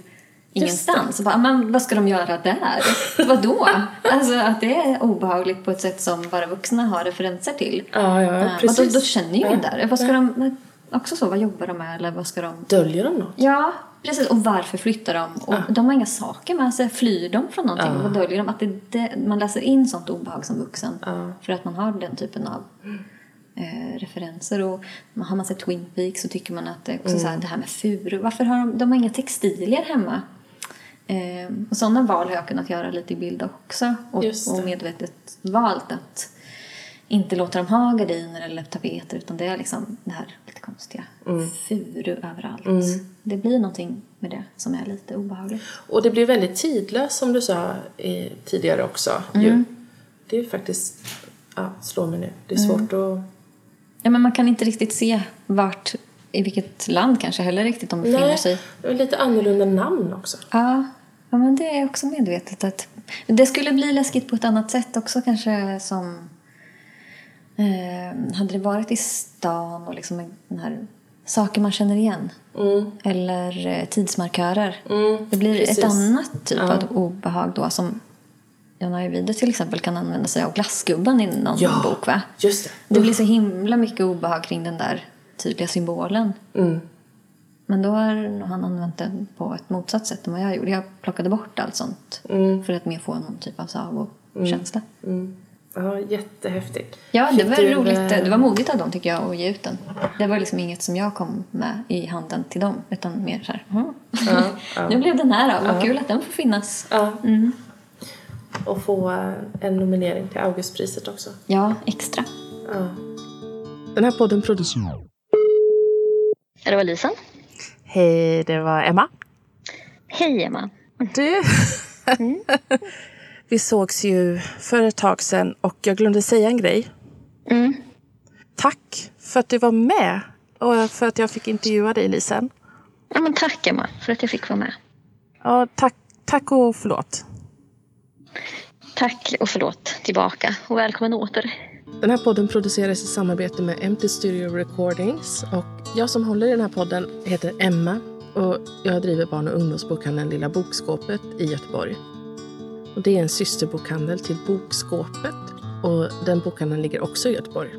Speaker 2: ingenstans. Och bara, men vad ska de göra där? Vadå? Alltså att det är obehagligt på ett sätt som bara vuxna har referenser till.
Speaker 1: Ja, ja,
Speaker 2: Eh, och
Speaker 1: precis.
Speaker 2: då, då känner ju
Speaker 1: Ja.
Speaker 2: där. Vad ska de, också så, vad jobbar de med eller vad ska de
Speaker 1: Döljer de något?
Speaker 2: Ja, precis. Och varför flyttar de? Och De har inga saker med sig. Flyr de från någonting?
Speaker 1: Ja.
Speaker 2: Vad döljer de? Att det, det, man läser in sånt obehag som vuxen.
Speaker 1: Ja.
Speaker 2: För att man har den typen av eh, referenser. Och har man sett Twin Peaks så tycker man att det också så här, det här med furu. Varför har de, de har inga textilier hemma? Eh, och sådana val har jag kunnat göra lite i bild också. Och, och medvetet valt att inte låta dem ha gardiner eller tapeter utan det är liksom det här lite konstiga furu överallt. Det blir någonting med det som är lite obehagligt.
Speaker 1: Och det blir väldigt tidlöst som du sa eh, tidigare också.
Speaker 2: Mm.
Speaker 1: Ju. Det är faktiskt, ja, slår mig nu. Det är
Speaker 2: Mm.
Speaker 1: svårt att...
Speaker 2: Ja, men man kan inte riktigt se vart, i vilket land kanske heller riktigt de befinner
Speaker 1: Nej,
Speaker 2: sig.
Speaker 1: lite annorlunda namn också.
Speaker 2: Ja, ja, men det är också medvetet att det skulle bli läskigt på ett annat sätt också kanske som eh, hade det varit i stan och liksom den här saker man känner igen
Speaker 1: Mm.
Speaker 2: eller eh, tidsmarkörer.
Speaker 1: Mm,
Speaker 2: det blir
Speaker 1: precis.
Speaker 2: ett annat typ
Speaker 1: Ja.
Speaker 2: av obehag då som Jan Ajvide till exempel kan använda sig av glassgubben i någon
Speaker 1: Ja.
Speaker 2: bok va?
Speaker 1: Just det.
Speaker 2: Det blir så himla mycket obehag kring den där tydliga symbolen.
Speaker 1: Mm.
Speaker 2: Men då har nog han använt den på ett motsatt sätt än vad jag gjorde. Jag plockade bort allt sånt
Speaker 1: Mm.
Speaker 2: för att mer få någon typ av sagokänsla.
Speaker 1: Mm. Ja, jättehäftigt.
Speaker 2: Ja, det
Speaker 1: Fick
Speaker 2: var
Speaker 1: du,
Speaker 2: roligt.
Speaker 1: eh,
Speaker 2: Det var modigt av dem tycker jag att ge ut den. Det var liksom inget som jag kom med i handen till dem utan mer så här, "Mhm.
Speaker 1: Ja, ja.
Speaker 2: nu blev den här då. Vad kul att den får finnas.
Speaker 1: Ja.
Speaker 2: Mm.
Speaker 1: Och få eh, en nominering till Augustpriset också.
Speaker 2: Ja, extra.
Speaker 1: Ja. Den här podden produceras...
Speaker 2: Det var Lisen.
Speaker 1: Hej, det var Emma.
Speaker 2: Hej Emma.
Speaker 1: Du. Vi sågs ju för ett tag sedan och jag glömde säga en grej.
Speaker 2: Mm.
Speaker 1: Tack för att du var med och för att jag fick intervjua dig, Lisen.
Speaker 2: Ja, men tack Emma för att jag fick vara med.
Speaker 1: Ja, tack, tack och förlåt.
Speaker 2: Tack och förlåt tillbaka och välkommen åter.
Speaker 1: Den här podden produceras i samarbete med Empty Studio Recordings och jag som håller i den här podden heter Emma och jag driver barn och ungdomsbokhandeln Lilla Bokskåpet i Göteborg. Och det är en systerbokhandel till Bokskåpet och den bokhandeln ligger också i Göteborg.